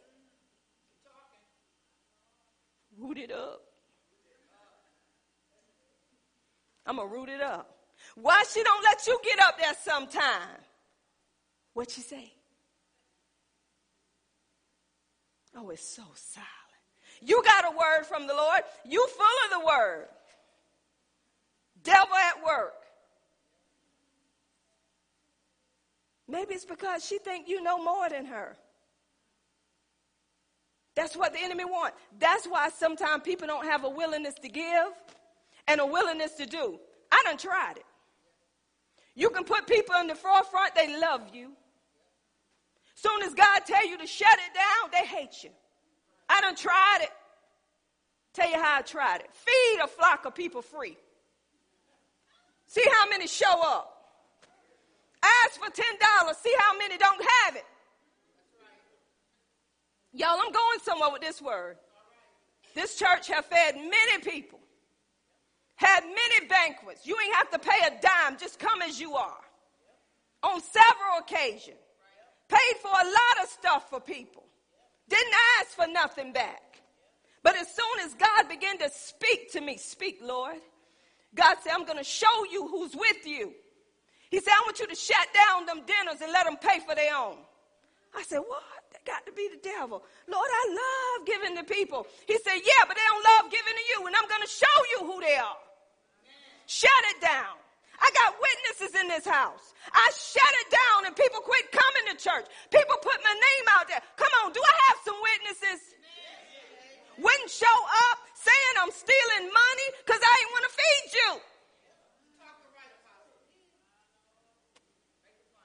Root it up. I'm going to root it up. Why she don't let you get up there sometime? What she say? Oh, it's so silent. You got a word from the Lord. You full of the word. Devil at work. Maybe it's because she think you know more than her. That's what the enemy want. That's why sometimes people don't have a willingness to give and a willingness to do. I done tried it. You can put people in the forefront, they love you. Soon as God tell you to shut it down, they hate you. I done tried it. Tell you how I tried it. Feed a flock of people free. See how many show up. Ask for $10. See how many don't have it. Y'all, I'm going somewhere with this word. This church have fed many people had many banquets. You ain't have to pay a dime, just come as you are. On several occasions. Paid for a lot of stuff for people. Didn't ask for nothing back. But as soon as God began to speak to me, speak, Lord, God said, I'm going to show you who's with you. He said, I want you to shut down them dinners and let them pay for their own. I said, What? That got to be the devil. Lord, I love giving to people. He said, Yeah, but they don't love giving to you, and I'm going to show you who they are. Shut it down. I got witnesses in this house. I shut it down and people quit coming to church. People put my name out there. Come on, do I have some witnesses? Wouldn't show up saying I'm stealing money because I ain't want to feed you.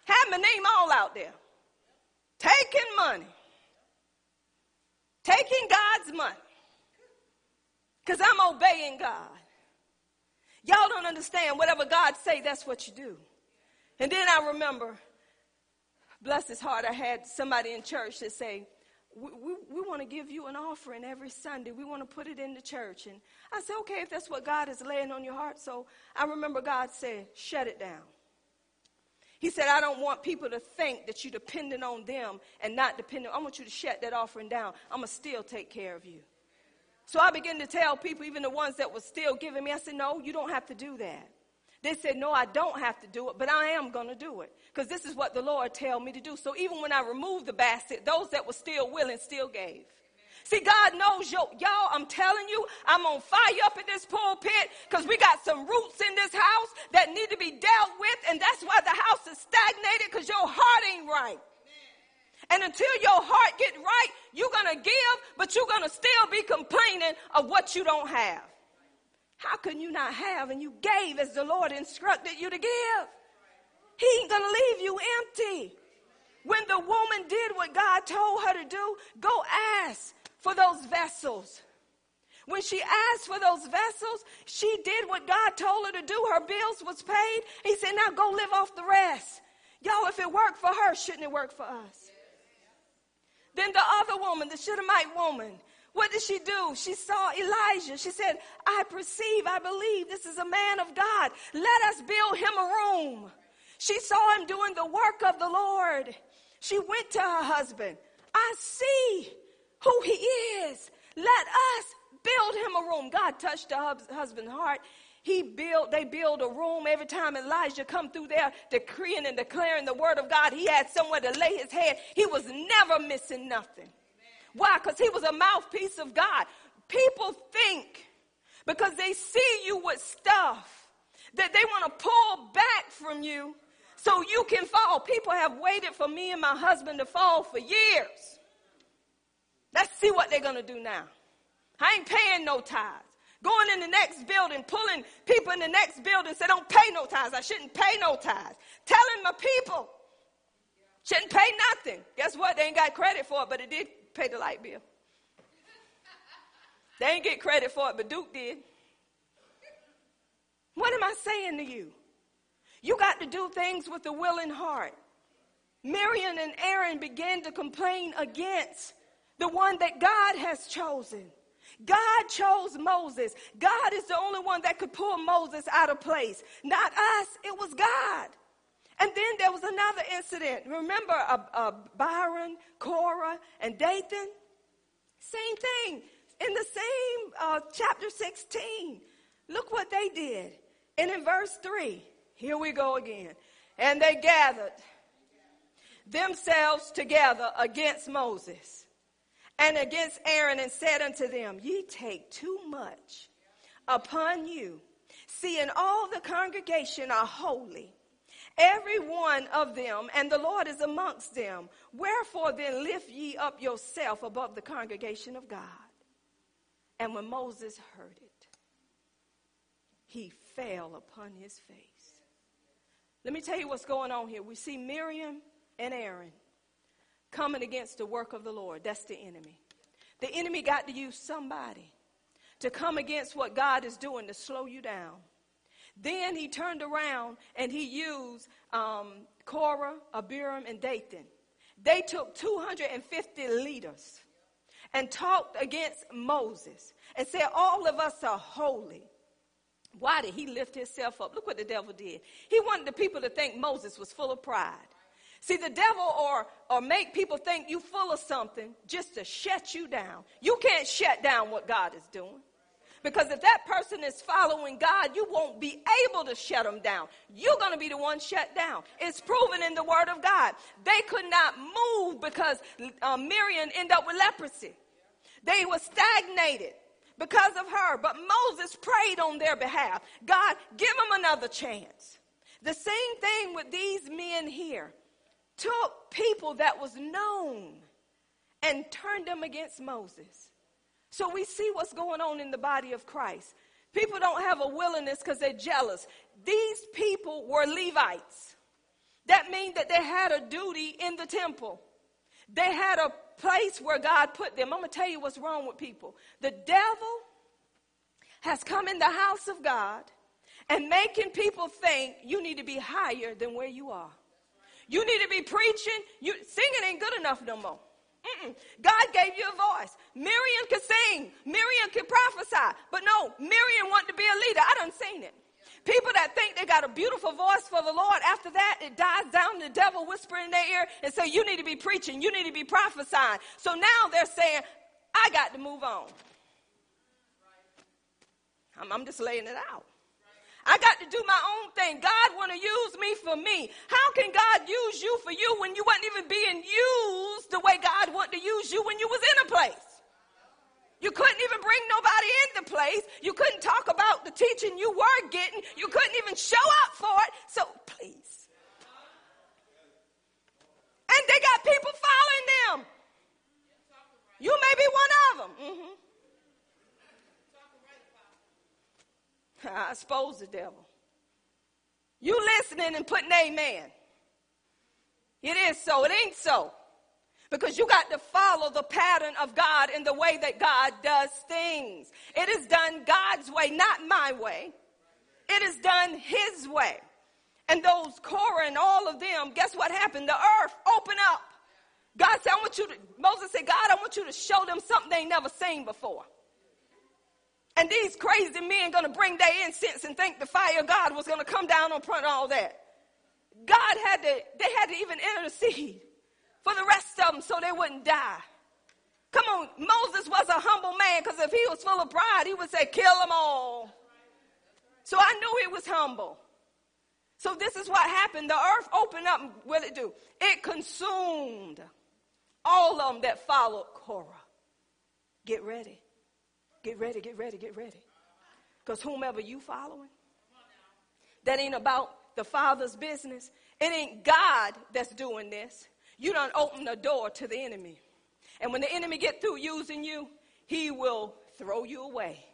Have my name all out there. Taking money. Taking God's money. Because I'm obeying God. Y'all don't understand. Whatever God say, that's what you do. And then I remember, bless his heart, I had somebody in church that say, we, we, we want to give you an offering every Sunday. We want to put it in the church. And I said, okay, if that's what God is laying on your heart. So I remember God said, shut it down. He said, I don't want people to think that you're dependent on them and not dependent. I want you to shut that offering down. I'm going to still take care of you. So I began to tell people, even the ones that were still giving me, I said, no, you don't have to do that. They said, no, I don't have to do it, but I am going to do it because this is what the Lord tell me to do. So even when I removed the basket, those that were still willing still gave. See, God knows yo, y'all, I'm telling you, I'm on fire up in this pulpit because we got some roots in this house that need to be dealt with, and that's why the house is stagnated because your heart ain't right. And until your heart get right, you're going to give, but you're going to still be complaining of what you don't have. How can you not have and you gave as the Lord instructed you to give? He ain't going to leave you empty. When the woman did what God told her to do, go ask for those vessels. When she asked for those vessels, she did what God told her to do. Her bills was paid. He said, now go live off the rest. Y'all, if it worked for her, shouldn't it work for us? Then the other woman, the Shunammite woman, what did she do? She saw Elijah. She said, I perceive, I believe this is a man of God. Let us build him a room. She saw him doing the work of the Lord. She went to her husband. I see who he is. Let us build him a room. God touched her husband's heart. He built, they build a room every time Elijah come through there decreeing and declaring the word of God. He had somewhere to lay his head. He was never missing nothing. Why? Because he was a mouthpiece of God. People think because they see you with stuff that they want to pull back from you so you can fall. People have waited for me and my husband to fall for years. Let's see what they're going to do now. I ain't paying no tithes. Going in the next building, pulling people in the next building, say, don't pay no tithes. I shouldn't pay no tithes. Telling my people, shouldn't pay nothing. Guess what? They ain't got credit for it, but it did pay the light bill. They ain't get credit for it, but Duke did. What am I saying to you? You got to do things with a willing heart. Miriam and Aaron began to complain against the one that God has chosen. God chose Moses. God is the only one that could pull Moses out of place. Not us, it was God. And then there was another incident. Remember uh, uh, Abiram, Korah, and Dathan? Same thing. In the same uh, chapter 16. Look what they did. And in verse 3, here we go again. And they gathered themselves together against Moses and against Aaron and said unto them, Ye take too much upon you, seeing all the congregation are holy, every one of them, and the Lord is amongst them. Wherefore then lift ye up yourself above the congregation of God. And when Moses heard it, he fell upon his face. Let me tell you what's going on here. We see Miriam and Aaron coming against the work of the Lord. That's the enemy. The enemy got to use somebody to come against what God is doing to slow you down. Then he turned around and he used um, Korah, Abiram, and Dathan. They took 250 leaders and talked against Moses and said, All of us are holy. Why did he lift himself up? Look what the devil did. He wanted the people to think Moses was full of pride. See, the devil or, or make people think you full of something just to shut you down. You can't shut down what God is doing. Because if that person is following God, you won't be able to shut them down. You're going to be the one shut down. It's proven in the Word of God. They could not move because uh, Miriam ended up with leprosy. They were stagnated because of her. But Moses prayed on their behalf. God, give them another chance. The same thing with these men here. Took people that was known and turned them against Moses. So we see what's going on in the body of Christ. People don't have a willingness because they're jealous. These people were Levites. That means that they had a duty in the temple. They had a place where God put them. I'm going to tell you what's wrong with people. The devil has come in the house of God and making people think you need to be higher than where you are. You need to be preaching. You, singing ain't good enough no more. Mm-mm. God gave you a voice. Miriam could sing. Miriam could prophesy. But no, Miriam wanted to be a leader. I done seen it. People that think they got a beautiful voice for the Lord, after that, it dies down. The devil whisper in their ear and say, You need to be preaching. You need to be prophesying. So now they're saying, I got to move on. I'm, I'm just laying it out. I got to do my own thing. God want to use me for me. How can God use you for you when you wasn't even being used the way God wanted to use you when you was in a place? You couldn't even bring nobody in the place. You couldn't talk about the teaching you were getting. You couldn't even show up for it. So please. And they got people following them. You may be one of them. Mm-hmm. I expose the devil. You listening and putting amen. It is so. It ain't so. Because you got to follow the pattern of God in the way that God does things. It is done God's way, not my way. It is done His way. And those Korah and all of them, guess what happened? The earth opened up. God said, I want you to, Moses said, God, I want you to show them something they never seen before. And these crazy men going to bring their incense and think the fire of God was going to come down on front of all that. God had to, they had to even intercede for the rest of them so they wouldn't die. Come on, Moses was a humble man because if he was full of pride, he would say, kill them all. So I knew he was humble. So this is what happened. The earth opened up. What did it do? It consumed all of them that followed Korah. Get ready. Get ready, get ready, get ready. Because whomever you following, that ain't about the Father's business. It ain't God that's doing this. You don't open the door to the enemy. And when the enemy get through using you, he will throw you away.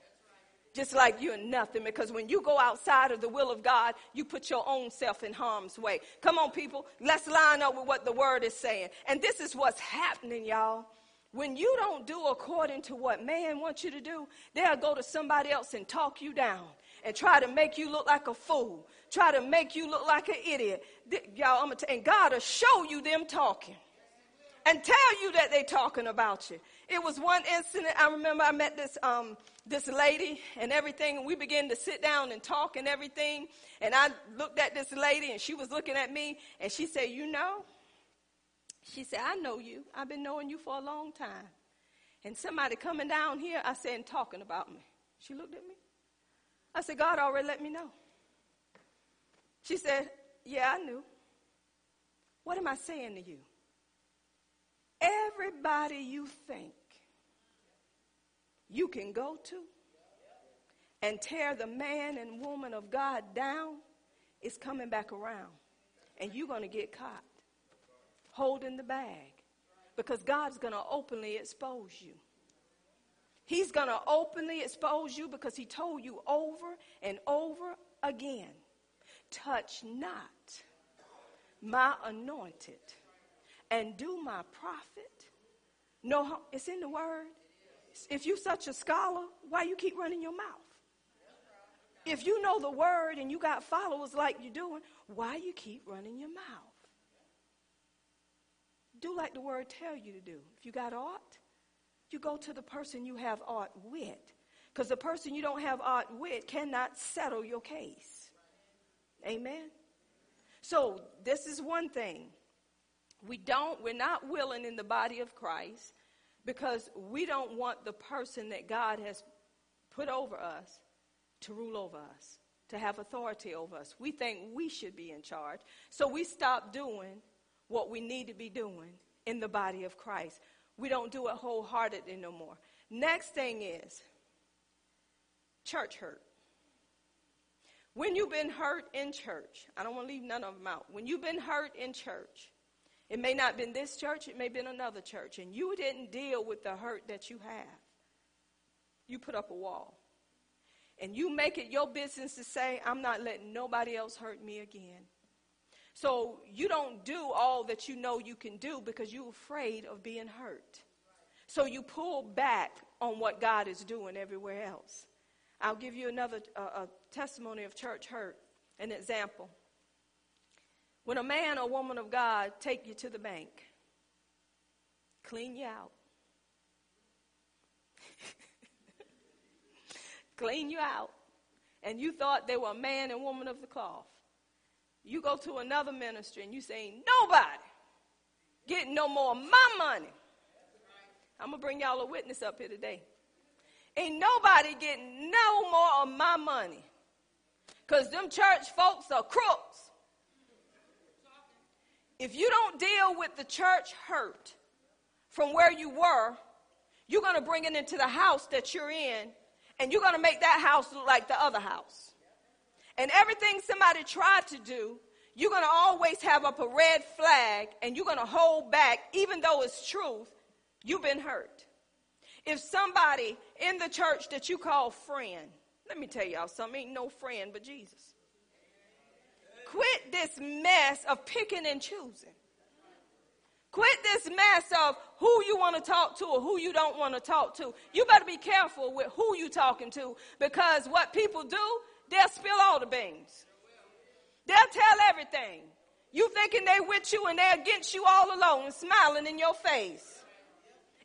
Just like you're nothing, because when you go outside of the will of God, you put your own self in harm's way. Come on, people, let's line up with what the word is saying. And this is what's happening, y'all. When you don't do according to what man wants you to do, they'll go to somebody else and talk you down and try to make you look like a fool, try to make you look like an idiot. Y'all, I'm and God will show you them talking and tell you that they're talking about you. It was one incident. I remember I met this um, this lady and everything, and we began to sit down and talk and everything. And I looked at this lady, and she was looking at me, and she said, "You know." She said, I know you. I've been knowing you for a long time. And somebody coming down here, I said, and talking about me. She looked at me. I said, God already let me know. She said, Yeah, I knew. What am I saying to you? Everybody you think you can go to and tear the man and woman of God down is coming back around. And you're going to get caught holding the bag because God's going to openly expose you. He's going to openly expose you because he told you over and over again touch not my anointed and do my prophet. No, it's in the word. If you such a scholar, why you keep running your mouth? If you know the word and you got followers like you're doing, why you keep running your mouth? Do like the word tell you to do. If you got aught, you go to the person you have aught with. Because the person you don't have aught with cannot settle your case. Amen. So this is one thing. We don't, we're not willing in the body of Christ because we don't want the person that God has put over us to rule over us, to have authority over us. We think we should be in charge. So we stop doing what we need to be doing in the body of Christ. We don't do it wholeheartedly no more. Next thing is church hurt. When you've been hurt in church, I don't want to leave none of them out. When you've been hurt in church, it may not have been this church, it may have been another church, and you didn't deal with the hurt that you have. You put up a wall. And you make it your business to say, I'm not letting nobody else hurt me again. So you don't do all that you know you can do because you're afraid of being hurt. So you pull back on what God is doing everywhere else. I'll give you another uh, a testimony of church hurt, an example. When a man or woman of God take you to the bank, clean you out, clean you out, and you thought they were a man and woman of the cloth. You go to another ministry and you say, nobody getting no more of my money. I'm going to bring y'all a witness up here today. Ain't nobody getting no more of my money. Because them church folks are crooks. If you don't deal with the church hurt from where you were, you're going to bring it into the house that you're in, and you're going to make that house look like the other house. And everything somebody tried to do, you're going to always have up a red flag, and you're going to hold back, even though it's truth, you've been hurt. If somebody in the church that you call friend, let me tell y'all something, ain't no friend but Jesus. Quit this mess of picking and choosing. Quit this mess of who you want to talk to or who you don't want to talk to. You better be careful with who you talking to because what people do, they'll spill all the beans. They'll tell everything. You thinking they with you and they're against you all alone, smiling in your face.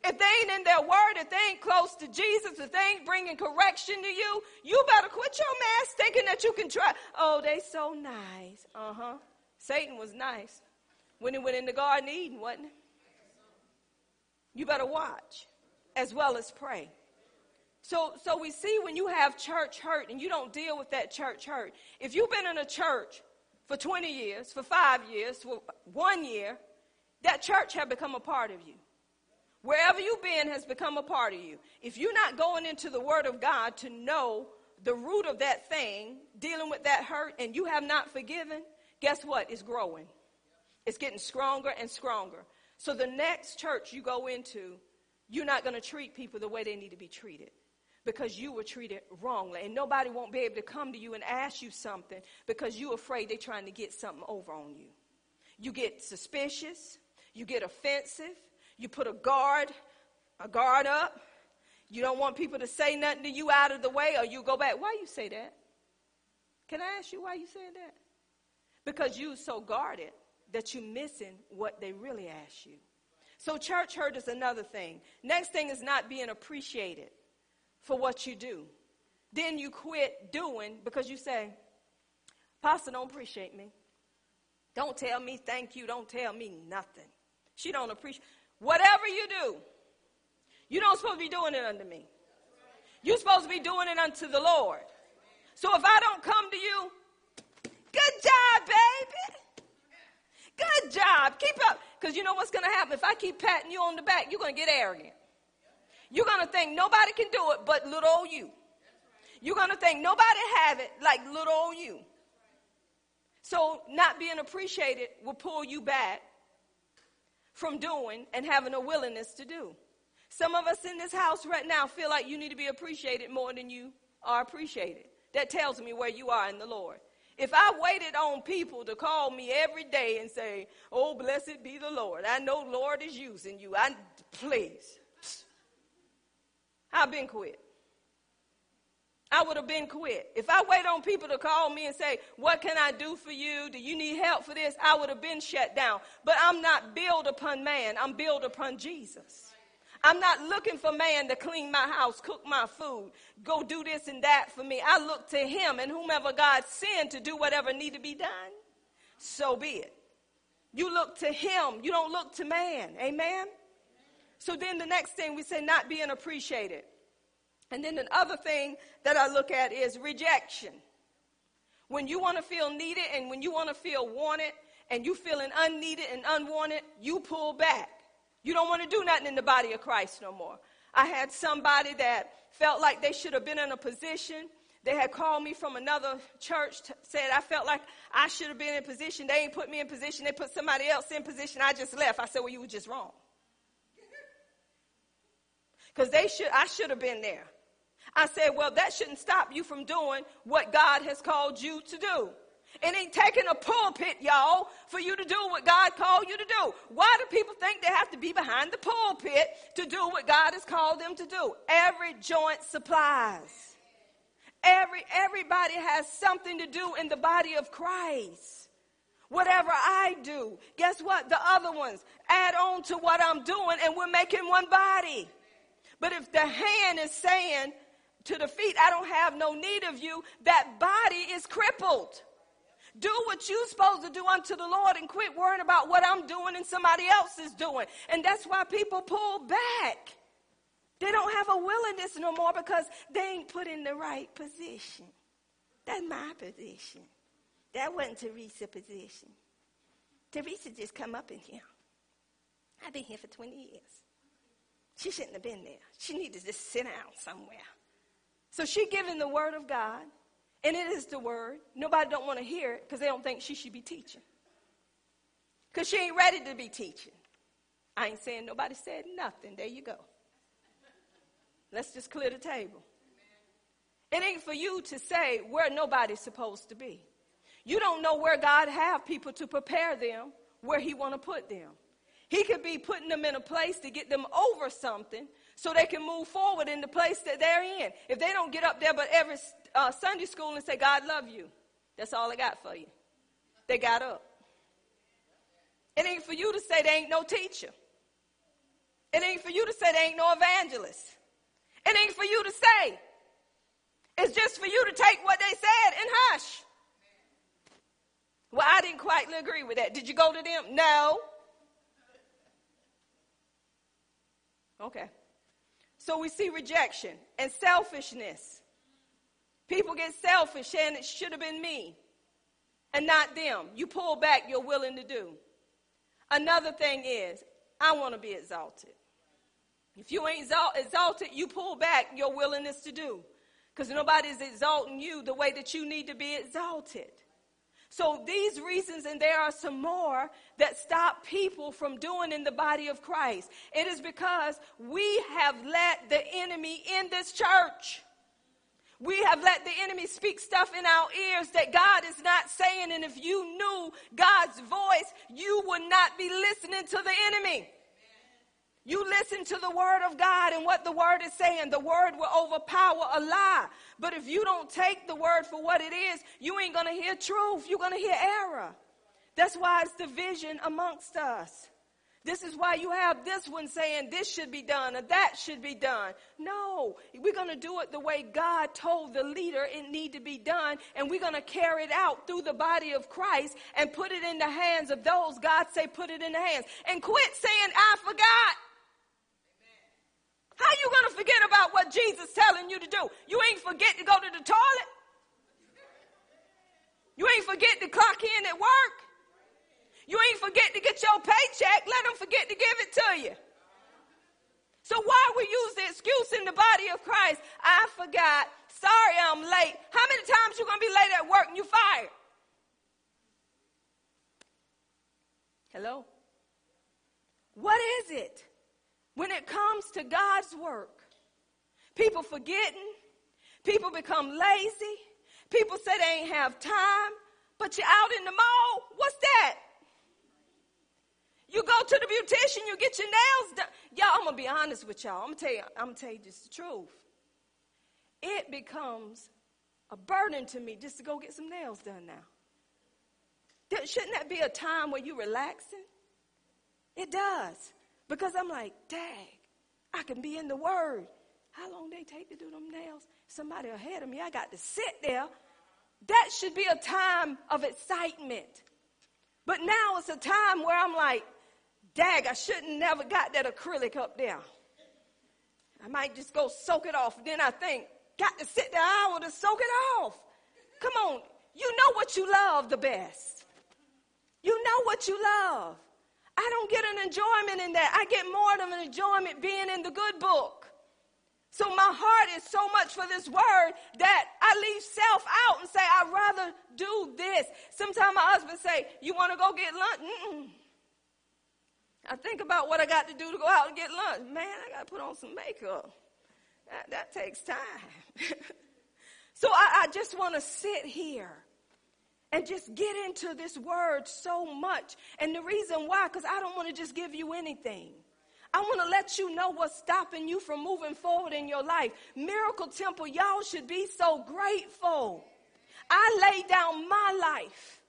If they ain't in their word, if they ain't close to Jesus, if they ain't bringing correction to you, you better quit your mess thinking that you can try. Oh, they so nice. Uh huh. Satan was nice when he went in the Garden of Eden, wasn't it? You better watch as well as pray. So, so we see when you have church hurt and you don't deal with that church hurt. If you've been in a church for 20 years, for five years, for one year, that church have become a part of you. Wherever you've been has become a part of you. If you're not going into the Word of God to know the root of that thing, dealing with that hurt, and you have not forgiven, guess what? It's growing. It's getting stronger and stronger. So the next church you go into, you're not going to treat people the way they need to be treated because you were treated wrongly. And nobody won't be able to come to you and ask you something because you're afraid they're trying to get something over on you. You get suspicious, you get offensive, you put a guard, a guard up. You don't want people to say nothing to you out of the way, or you go back. Why you say that? Can I ask you why you said that? Because you so guarded that you're missing what they really ask you. So church hurt is another thing. Next thing is not being appreciated for what you do. Then you quit doing because you say, Pastor don't appreciate me. Don't tell me thank you. Don't tell me nothing. She don't appreciate. Whatever you do, you don't supposed to be doing it unto me. You're supposed to be doing it unto the Lord. So if I don't come to you, good job, baby. Good job. Keep up. Because you know what's going to happen? If I keep patting you on the back, you're going to get arrogant. You're going to think nobody can do it but little old you. You're going to think nobody have it like little old you. So not being appreciated will pull you back from doing and having a willingness to do. Some of us in this house right now feel like you need to be appreciated more than you are appreciated. That tells me where you are in the Lord. If I waited on people to call me every day and say, "Oh, blessed be the Lord," I know Lord is using you. I please, I've been quit. I would have been quit. If I wait on people to call me and say, What can I do for you? Do you need help for this? I would have been shut down. But I'm not built upon man, I'm built upon Jesus. I'm not looking for man to clean my house, cook my food, go do this and that for me. I look to him and whomever God send to do whatever need to be done, so be it. You look to him. You don't look to man. Amen? So then the next thing we say, not being appreciated. And then the other thing that I look at is rejection. When you want to feel needed and when you want to feel wanted and you feeling unneeded and unwanted, you pull back. You don't want to do nothing in the body of Christ no more. I had somebody that felt like they should have been in a position. They had called me from another church, t- said I felt like I should have been in position. They ain't put me in position. They put somebody else in position. I just left. I said, well, you were just wrong. Because they should, I should have been there. I said, well, that shouldn't stop you from doing what God has called you to do. It ain't taking a pulpit, y'all, for you to do what God called you to do. Why do people think they have to be behind the pulpit to do what God has called them to do? Every joint supplies. Every, everybody has something to do in the body of Christ. Whatever I do, guess what? The other ones add on to what I'm doing and we're making one body. But if the hand is saying to the feet, I don't have no need of you, that body is crippled. Do what you're supposed to do unto the Lord and quit worrying about what I'm doing and somebody else is doing. And that's why people pull back. They don't have a willingness no more because they ain't put in the right position. That's my position. That wasn't Teresa's position. Teresa just come up in here. I've been here for 20 years. She shouldn't have been there. She needed to just sit down somewhere. So she given the word of God, and it is the word. Nobody don't want to hear it because they don't think she should be teaching. Because she ain't ready to be teaching. I ain't saying nobody said nothing. There you go. Let's just clear the table. It ain't for you to say where nobody's supposed to be. You don't know where God have people to prepare them, where he want to put them. He could be putting them in a place to get them over something so they can move forward in the place that they're in. If they don't get up there but every uh, Sunday school and say, God love you, that's all I got for you. They got up. It ain't for you to say there ain't no teacher. It ain't for you to say there ain't no evangelist. It ain't for you to say. It's just for you to take what they said and hush. Well, I didn't quite agree with that. Did you go to them? No. Okay. So we see rejection and selfishness. People get selfish and it should have been me and not them. You pull back, you're willing to do. Another thing is, I want to be exalted. If you ain't exalted, you pull back your willingness to do. Because nobody's exalting you the way that you need to be exalted. So these reasons, and there are some more that stop people from doing in the body of Christ. It is because we have let the enemy in this church. We have let the enemy speak stuff in our ears that God is not saying. And if you knew God's voice, you would not be listening to the enemy. You listen to the word of God and what the word is saying. The word will overpower a lie. But if you don't take the word for what it is, you ain't going to hear truth. You're going to hear error. That's why it's division amongst us. This is why you have this one saying this should be done or that should be done. No, we're going to do it the way God told the leader it need to be done and we're going to carry it out through the body of Christ and put it in the hands of those God say put it in the hands. And quit saying I forgot. How you to forget about what Jesus telling you to do? You ain't forget to go to the toilet. You ain't forget to clock in at work. You ain't forget to get your paycheck. Let them forget to give it to you. So why we use the excuse in the body of Christ? I forgot. Sorry, I'm late. How many times you gonna be late at work and you fired? Hello? What is it? When it comes to God's work. People forgetting, people become lazy, people say they ain't have time, but you're out in the mall. What's that? You go to the beautician, you get your nails done. Y'all, I'm gonna be honest with y'all. I'm gonna tell you, I'm gonna tell you just the truth. It becomes a burden to me just to go get some nails done now. Shouldn't that be a time where you're relaxing? It does. Because I'm like, dang, I can be in the Word. How long they take to do them nails? Somebody ahead of me, I got to sit there. That should be a time of excitement. But now it's a time where I'm like, dag, I shouldn't never got that acrylic up there. I might just go soak it off. Then I think, got to sit the hour to soak it off. Come on, you know what you love the best. You know what you love. I don't get an enjoyment in that. I get more of an enjoyment being in the good book. So my heart is so much for this word that I leave self out and say, I'd rather do this. Sometimes my husband say, you want to go get lunch? Mm-mm. I think about what I got to do to go out and get lunch. Man, I got to put on some makeup. That, that takes time. so I, I just want to sit here and just get into this word so much. And the reason why, because I don't want to just give you anything. I want to let you know what's stopping you from moving forward in your life. Miracle Temple, y'all should be so grateful. I laid down my life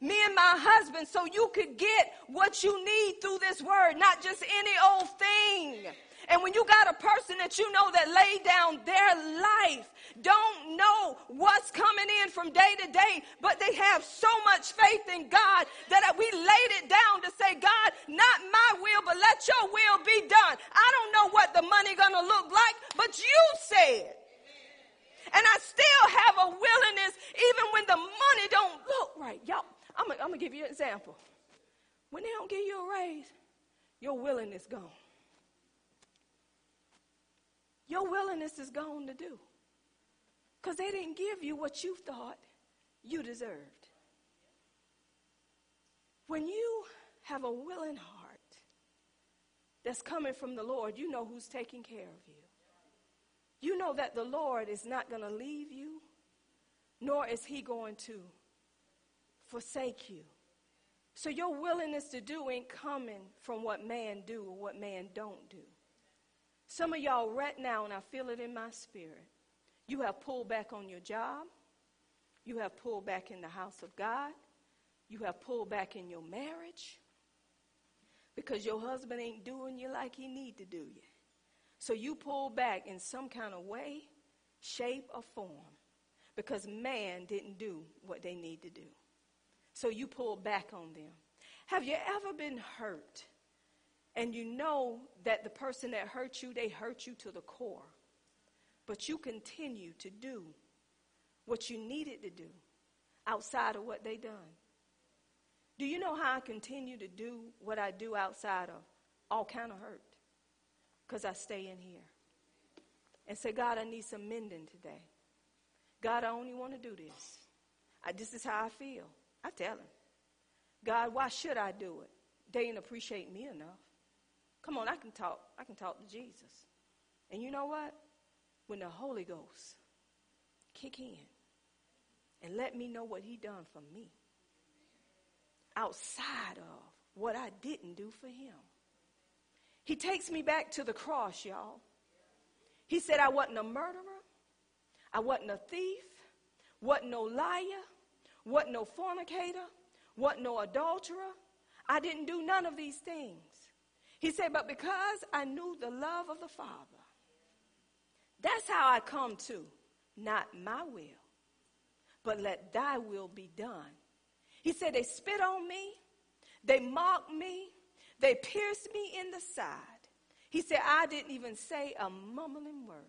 me and my husband so you could get what you need through this word, not just any old thing. And when you got a person that you know that laid down their life, don't know what's coming in from day to day, but they have so much faith in God that we laid it down to say, God, not my will, but let your will be done. I don't know what the money gonna look like, but you said. And I still have a willingness even when the money don't look right. Y'all, I'm to give you an example. When they don't give you a raise, your willingness gone. Your willingness is gone to do. Because they didn't give you what you thought you deserved. When you have a willing heart that's coming from the Lord, you know who's taking care of you. You know that the Lord is not going to leave you, nor is he going to forsake you. So your willingness to do ain't coming from what man do or what man don't do. Some of y'all right now, and I feel it in my spirit, you have pulled back on your job. You have pulled back in the house of God. You have pulled back in your marriage because your husband ain't doing you like he need to do you. So you pull back in some kind of way, shape, or form because man didn't do what they need to do. So you pull back on them. Have you ever been hurt and you know that the person that hurt you, they hurt you to the core, but you continue to do what you needed to do outside of what they done? Do you know how I continue to do what I do outside of all kind of hurt? Because I stay in here and say, God, I need some mending today. God, I only want to do this. I, this is how I feel. I tell him, God, why should I do it? They didn't appreciate me enough. Come on, I can talk. I can talk to Jesus. And you know what? When the Holy Ghost kick in and let me know what he done for me outside of what I didn't do for him. He takes me back to the cross, y'all. He said I wasn't a murderer. I wasn't a thief. Wasn't no liar wasn't no fornicator, wasn't no adulterer. I didn't do none of these things. He said, but because I knew the love of the Father, that's how I come to not my will, but let thy will be done. He said, they spit on me, they mocked me, they pierced me in the side. He said, I didn't even say a mumbling word.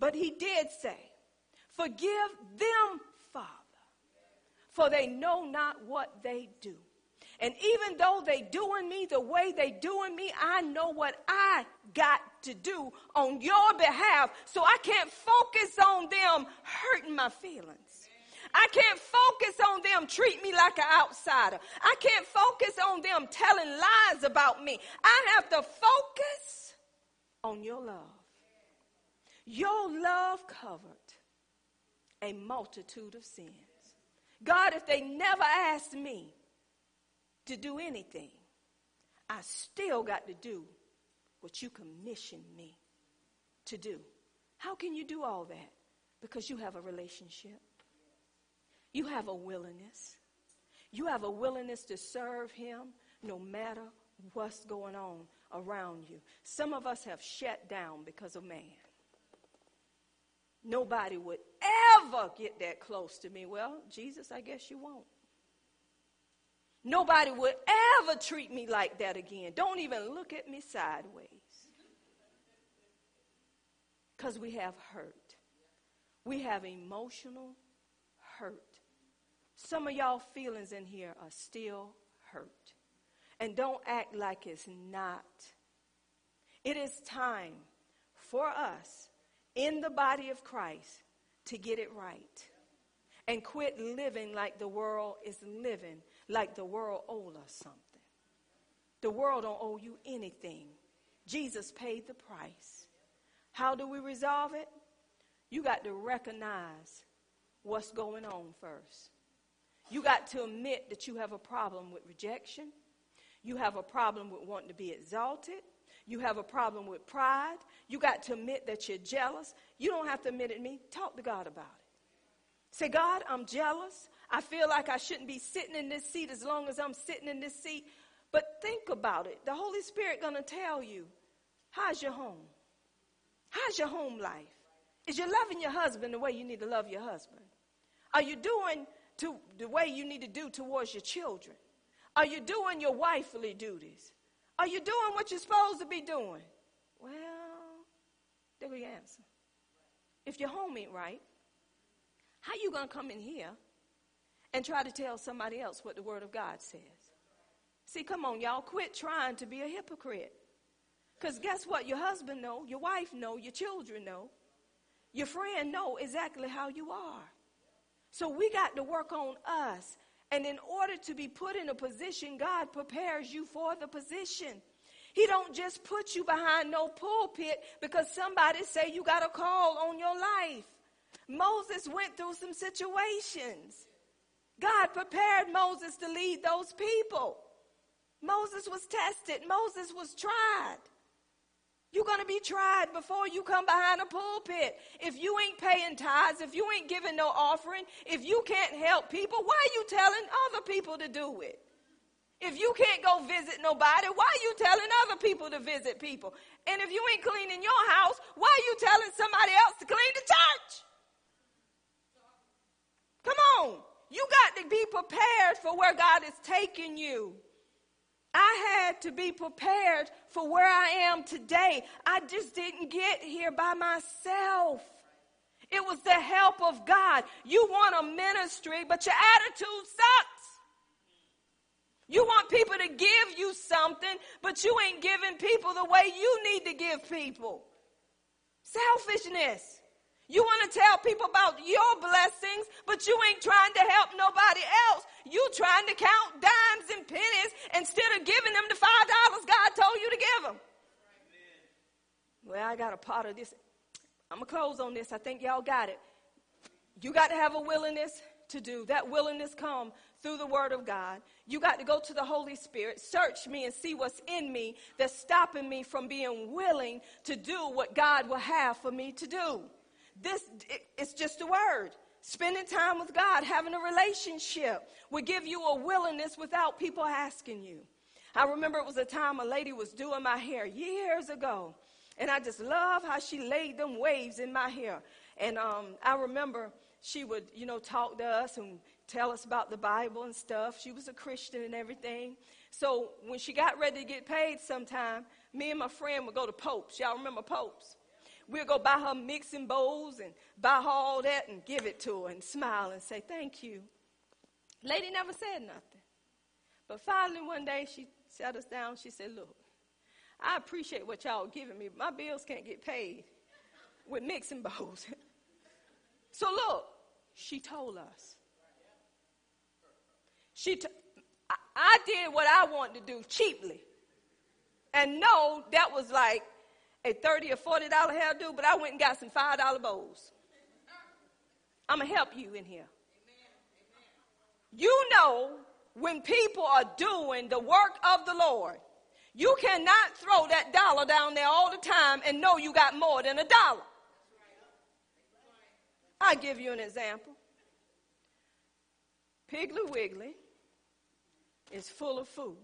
But he did say, Forgive them, Father for they know not what they do. And even though they doing me the way they doing me, I know what I got to do on your behalf. So I can't focus on them hurting my feelings. I can't focus on them treat me like an outsider. I can't focus on them telling lies about me. I have to focus on your love. Your love covered a multitude of sins. God, if they never asked me to do anything, I still got to do what you commissioned me to do. How can you do all that? Because you have a relationship. You have a willingness. You have a willingness to serve him no matter what's going on around you. Some of us have shut down because of man. Nobody would ever get that close to me. Well, Jesus, I guess you won't. Nobody would ever treat me like that again. Don't even look at me sideways. Because we have hurt. We have emotional hurt. Some of y'all feelings in here are still hurt. And don't act like it's not. It is time for us in the body of Christ to get it right and quit living like the world is living, like the world owes us something. The world don't owe you anything. Jesus paid the price. How do we resolve it? You got to recognize what's going on first. You got to admit that you have a problem with rejection. You have a problem with wanting to be exalted. You have a problem with pride. You got to admit that you're jealous. You don't have to admit it to me. Talk to God about it. Say, God, I'm jealous. I feel like I shouldn't be sitting in this seat as long as I'm sitting in this seat. But think about it. The Holy Spirit going to tell you, how's your home? How's your home life? Is you loving your husband the way you need to love your husband? Are you doing to the way you need to do towards your children? Are you doing your wifely duties? Are you doing what you're supposed to be doing? Well, there go your answer. If your home ain't right, how you to come in here and try to tell somebody else what the Word of God says? See, come on, y'all, quit trying to be a hypocrite. Because guess what? Your husband know, your wife know, your children know, your friend know exactly how you are. So we got to work on us. And in order to be put in a position, God prepares you for the position. He don't just put you behind no pulpit because somebody say you got a call on your life. Moses went through some situations. God prepared Moses to lead those people. Moses was tested. Moses was tried. You're going to be tried before you come behind a pulpit. If you ain't paying tithes, if you ain't giving no offering, if you can't help people, why are you telling other people to do it? If you can't go visit nobody, why are you telling other people to visit people? And if you ain't cleaning your house, why are you telling somebody else to clean the church? Come on. You got to be prepared for where God is taking you. I had to be prepared for where I am today. I just didn't get here by myself. It was the help of God. You want a ministry, but your attitude sucks. You want people to give you something, but you ain't giving people the way you need to give people. Selfishness. You want to tell people about your blessings, but you ain't trying to help nobody else. You trying to count dimes and pennies instead of giving them the five dollars God told you to give them. Well, I got a part of this. I'm gonna close on this. I think y'all got it. You got to have a willingness to do. That willingness come through the Word of God. You got to go to the Holy Spirit, search me and see what's in me that's stopping me from being willing to do what God will have for me to do. This, it, it's just a word. Spending time with God, having a relationship will give you a willingness without people asking you. I remember it was a time a lady was doing my hair years ago. And I just love how she laid them waves in my hair. And um, I remember she would, you know, talk to us and tell us about the Bible and stuff. She was a Christian and everything. So when she got ready to get paid sometime, me and my friend would go to Pope's. Y'all remember Pope's? We'll go buy her mixing bowls and buy her all that and give it to her and smile and say, Thank you. Lady never said nothing. But finally, one day, she sat us down. She said, Look, I appreciate what y'all giving me. but My bills can't get paid with mixing bowls. so, look, she told us. She t- I, I did what I wanted to do cheaply. And no, that was like a 30 or 40 dollar hairdo, but I went and got some five dollar bows. I'm gonna help you in here. You know when people are doing the work of the Lord, you cannot throw that dollar down there all the time and know you got more than a dollar. I'll give you an example. Piggly Wiggly is full of food.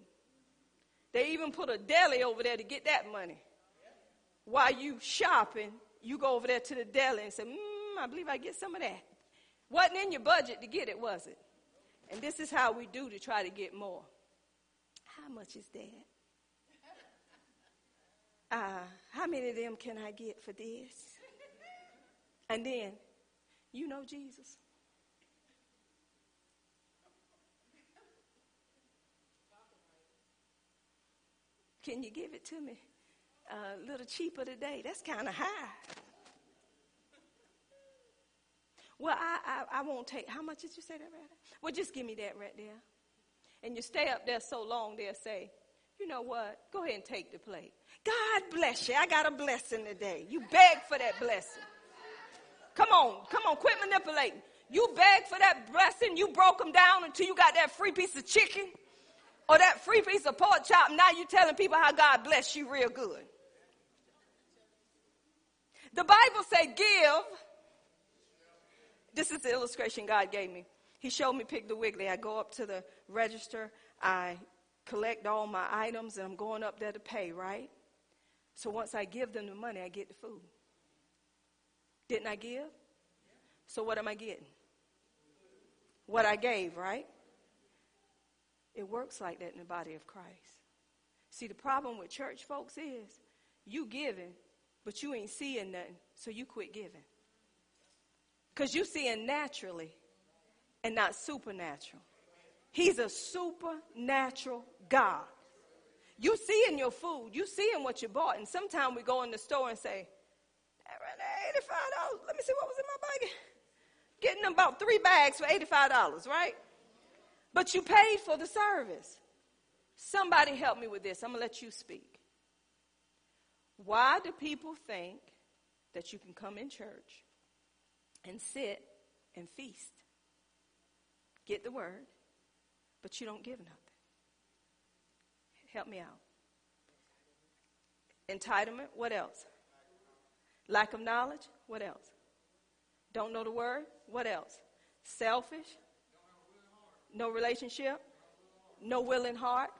They even put a deli over there to get that money while you shopping, you go over there to the deli and say, mm, I believe I get some of that. Wasn't in your budget to get it, was it? And this is how we do to try to get more. How much is that? Uh, how many of them can I get for this? And then, you know Jesus. Can you give it to me a little cheaper today? That's kind of high. Well, I, I, I, won't take, how much did you say that right? Well, just give me that right there. And you stay up there so long, they'll say, you know what? Go ahead and take the plate. God bless you. I got a blessing today. You beg for that blessing. Come on, come on, quit manipulating. You beg for that blessing. You broke them down until you got that free piece of chicken or that free piece of pork chop. Now you're telling people how God bless you real good. The Bible say give. This is the illustration God gave me. He showed me Piggly Wiggly. I go up to the register. I collect all my items and I'm going up there to pay, right? So once I give them the money, I get the food. Didn't I give? So what am I getting? What I gave, right? It works like that in the body of Christ. See, the problem with church folks is you giving, but you ain't seeing nothing, so you quit giving. Because you seeing naturally and not supernatural. He's a supernatural God. You see in your food, you see in what you bought, and sometimes we go in the store and say, $85. Let me see what was in my bag. Getting about three bags for $85, right? But you paid for the service. Somebody help me with this. I'm going to let you speak. Why do people think that you can come in church and sit and feast? Get the word, but you don't give nothing. Help me out. Entitlement, what else? Lack of knowledge, what else? Don't know the word, what else? Selfish, no relationship, no willing heart.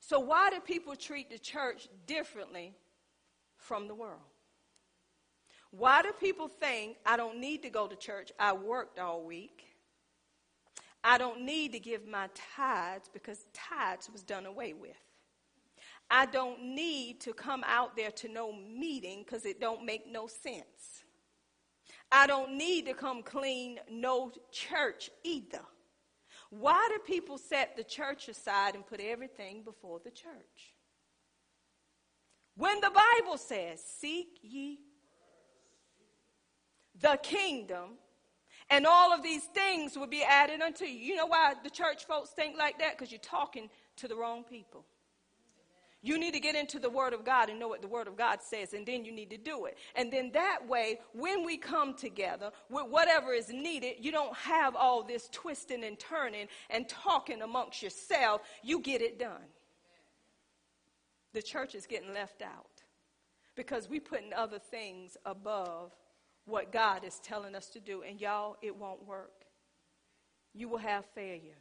So, why do people treat the church differently from the world? Why do people think I don't need to go to church? I worked all week. I don't need to give my tithes because tithes was done away with. I don't need to come out there to no meeting because it don't make no sense. I don't need to come clean no church either. Why do people set the church aside and put everything before the church? When the Bible says, Seek ye the kingdom and all of these things will be added unto you. You know why the church folks think like that? Because you're talking to the wrong people. You need to get into the Word of God and know what the Word of God says, and then you need to do it. And then that way, when we come together with whatever is needed, you don't have all this twisting and turning and talking amongst yourself. You get it done. The church is getting left out because we're putting other things above what God is telling us to do. And y'all, it won't work. You will have failure.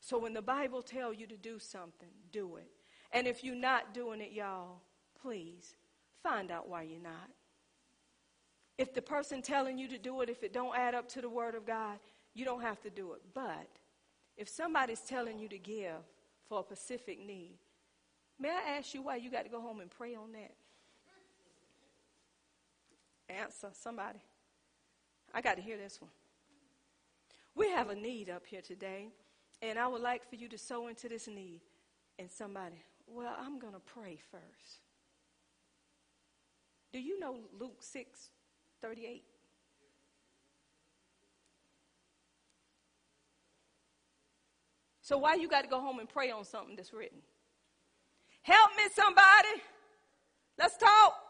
So when the Bible tells you to do something, do it. And if you're not doing it, y'all, please find out why you're not. If the person telling you to do it, if it don't add up to the word of God, you don't have to do it. But if somebody's telling you to give for a specific need, may I ask you why you got to go home and pray on that? Answer, somebody. I got to hear this one. We have a need up here today, and I would like for you to sow into this need. And somebody, well, I'm going to pray first. Do you know Luke 6 38? So why you got to go home and pray on something that's written? Help me, somebody. Let's talk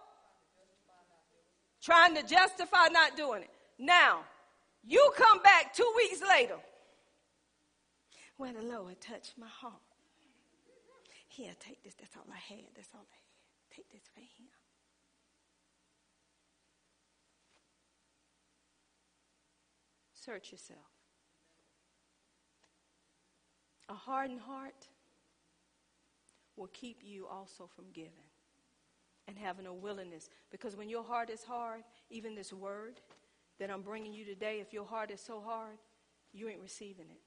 trying to justify not doing it. Now, you come back two weeks later. When the Lord touched my heart. Here, take this. That's all I had. That's all I had. Take this right here. Search yourself. A hardened heart will keep you also from giving and having a willingness. Because when your heart is hard, even this word that I'm bringing you today, if your heart is so hard, you ain't receiving it.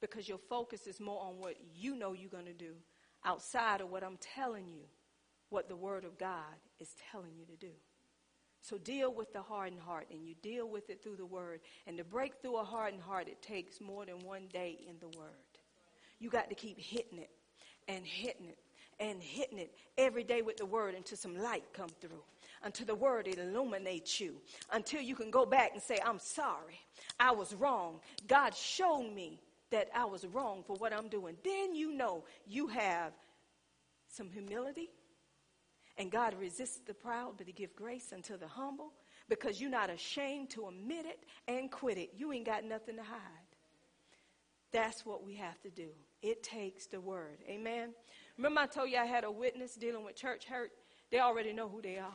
because your focus is more on what you know you're going to do outside of what I'm telling you, what the Word of God is telling you to do. So deal with the hardened heart, and you deal with it through the Word. And to break through a hardened heart, it takes more than one day in the Word. You got to keep hitting it and hitting it and hitting it every day with the Word until some light come through until the word illuminates you, until you can go back and say, I'm sorry, I was wrong. God showed me that I was wrong for what I'm doing. Then you know you have some humility. And God resists the proud, but He gives grace unto the humble because you're not ashamed to admit it and quit it. You ain't got nothing to hide. That's what we have to do. It takes the word. Amen. Remember, I told you I had a witness dealing with church hurt? They already know who they are.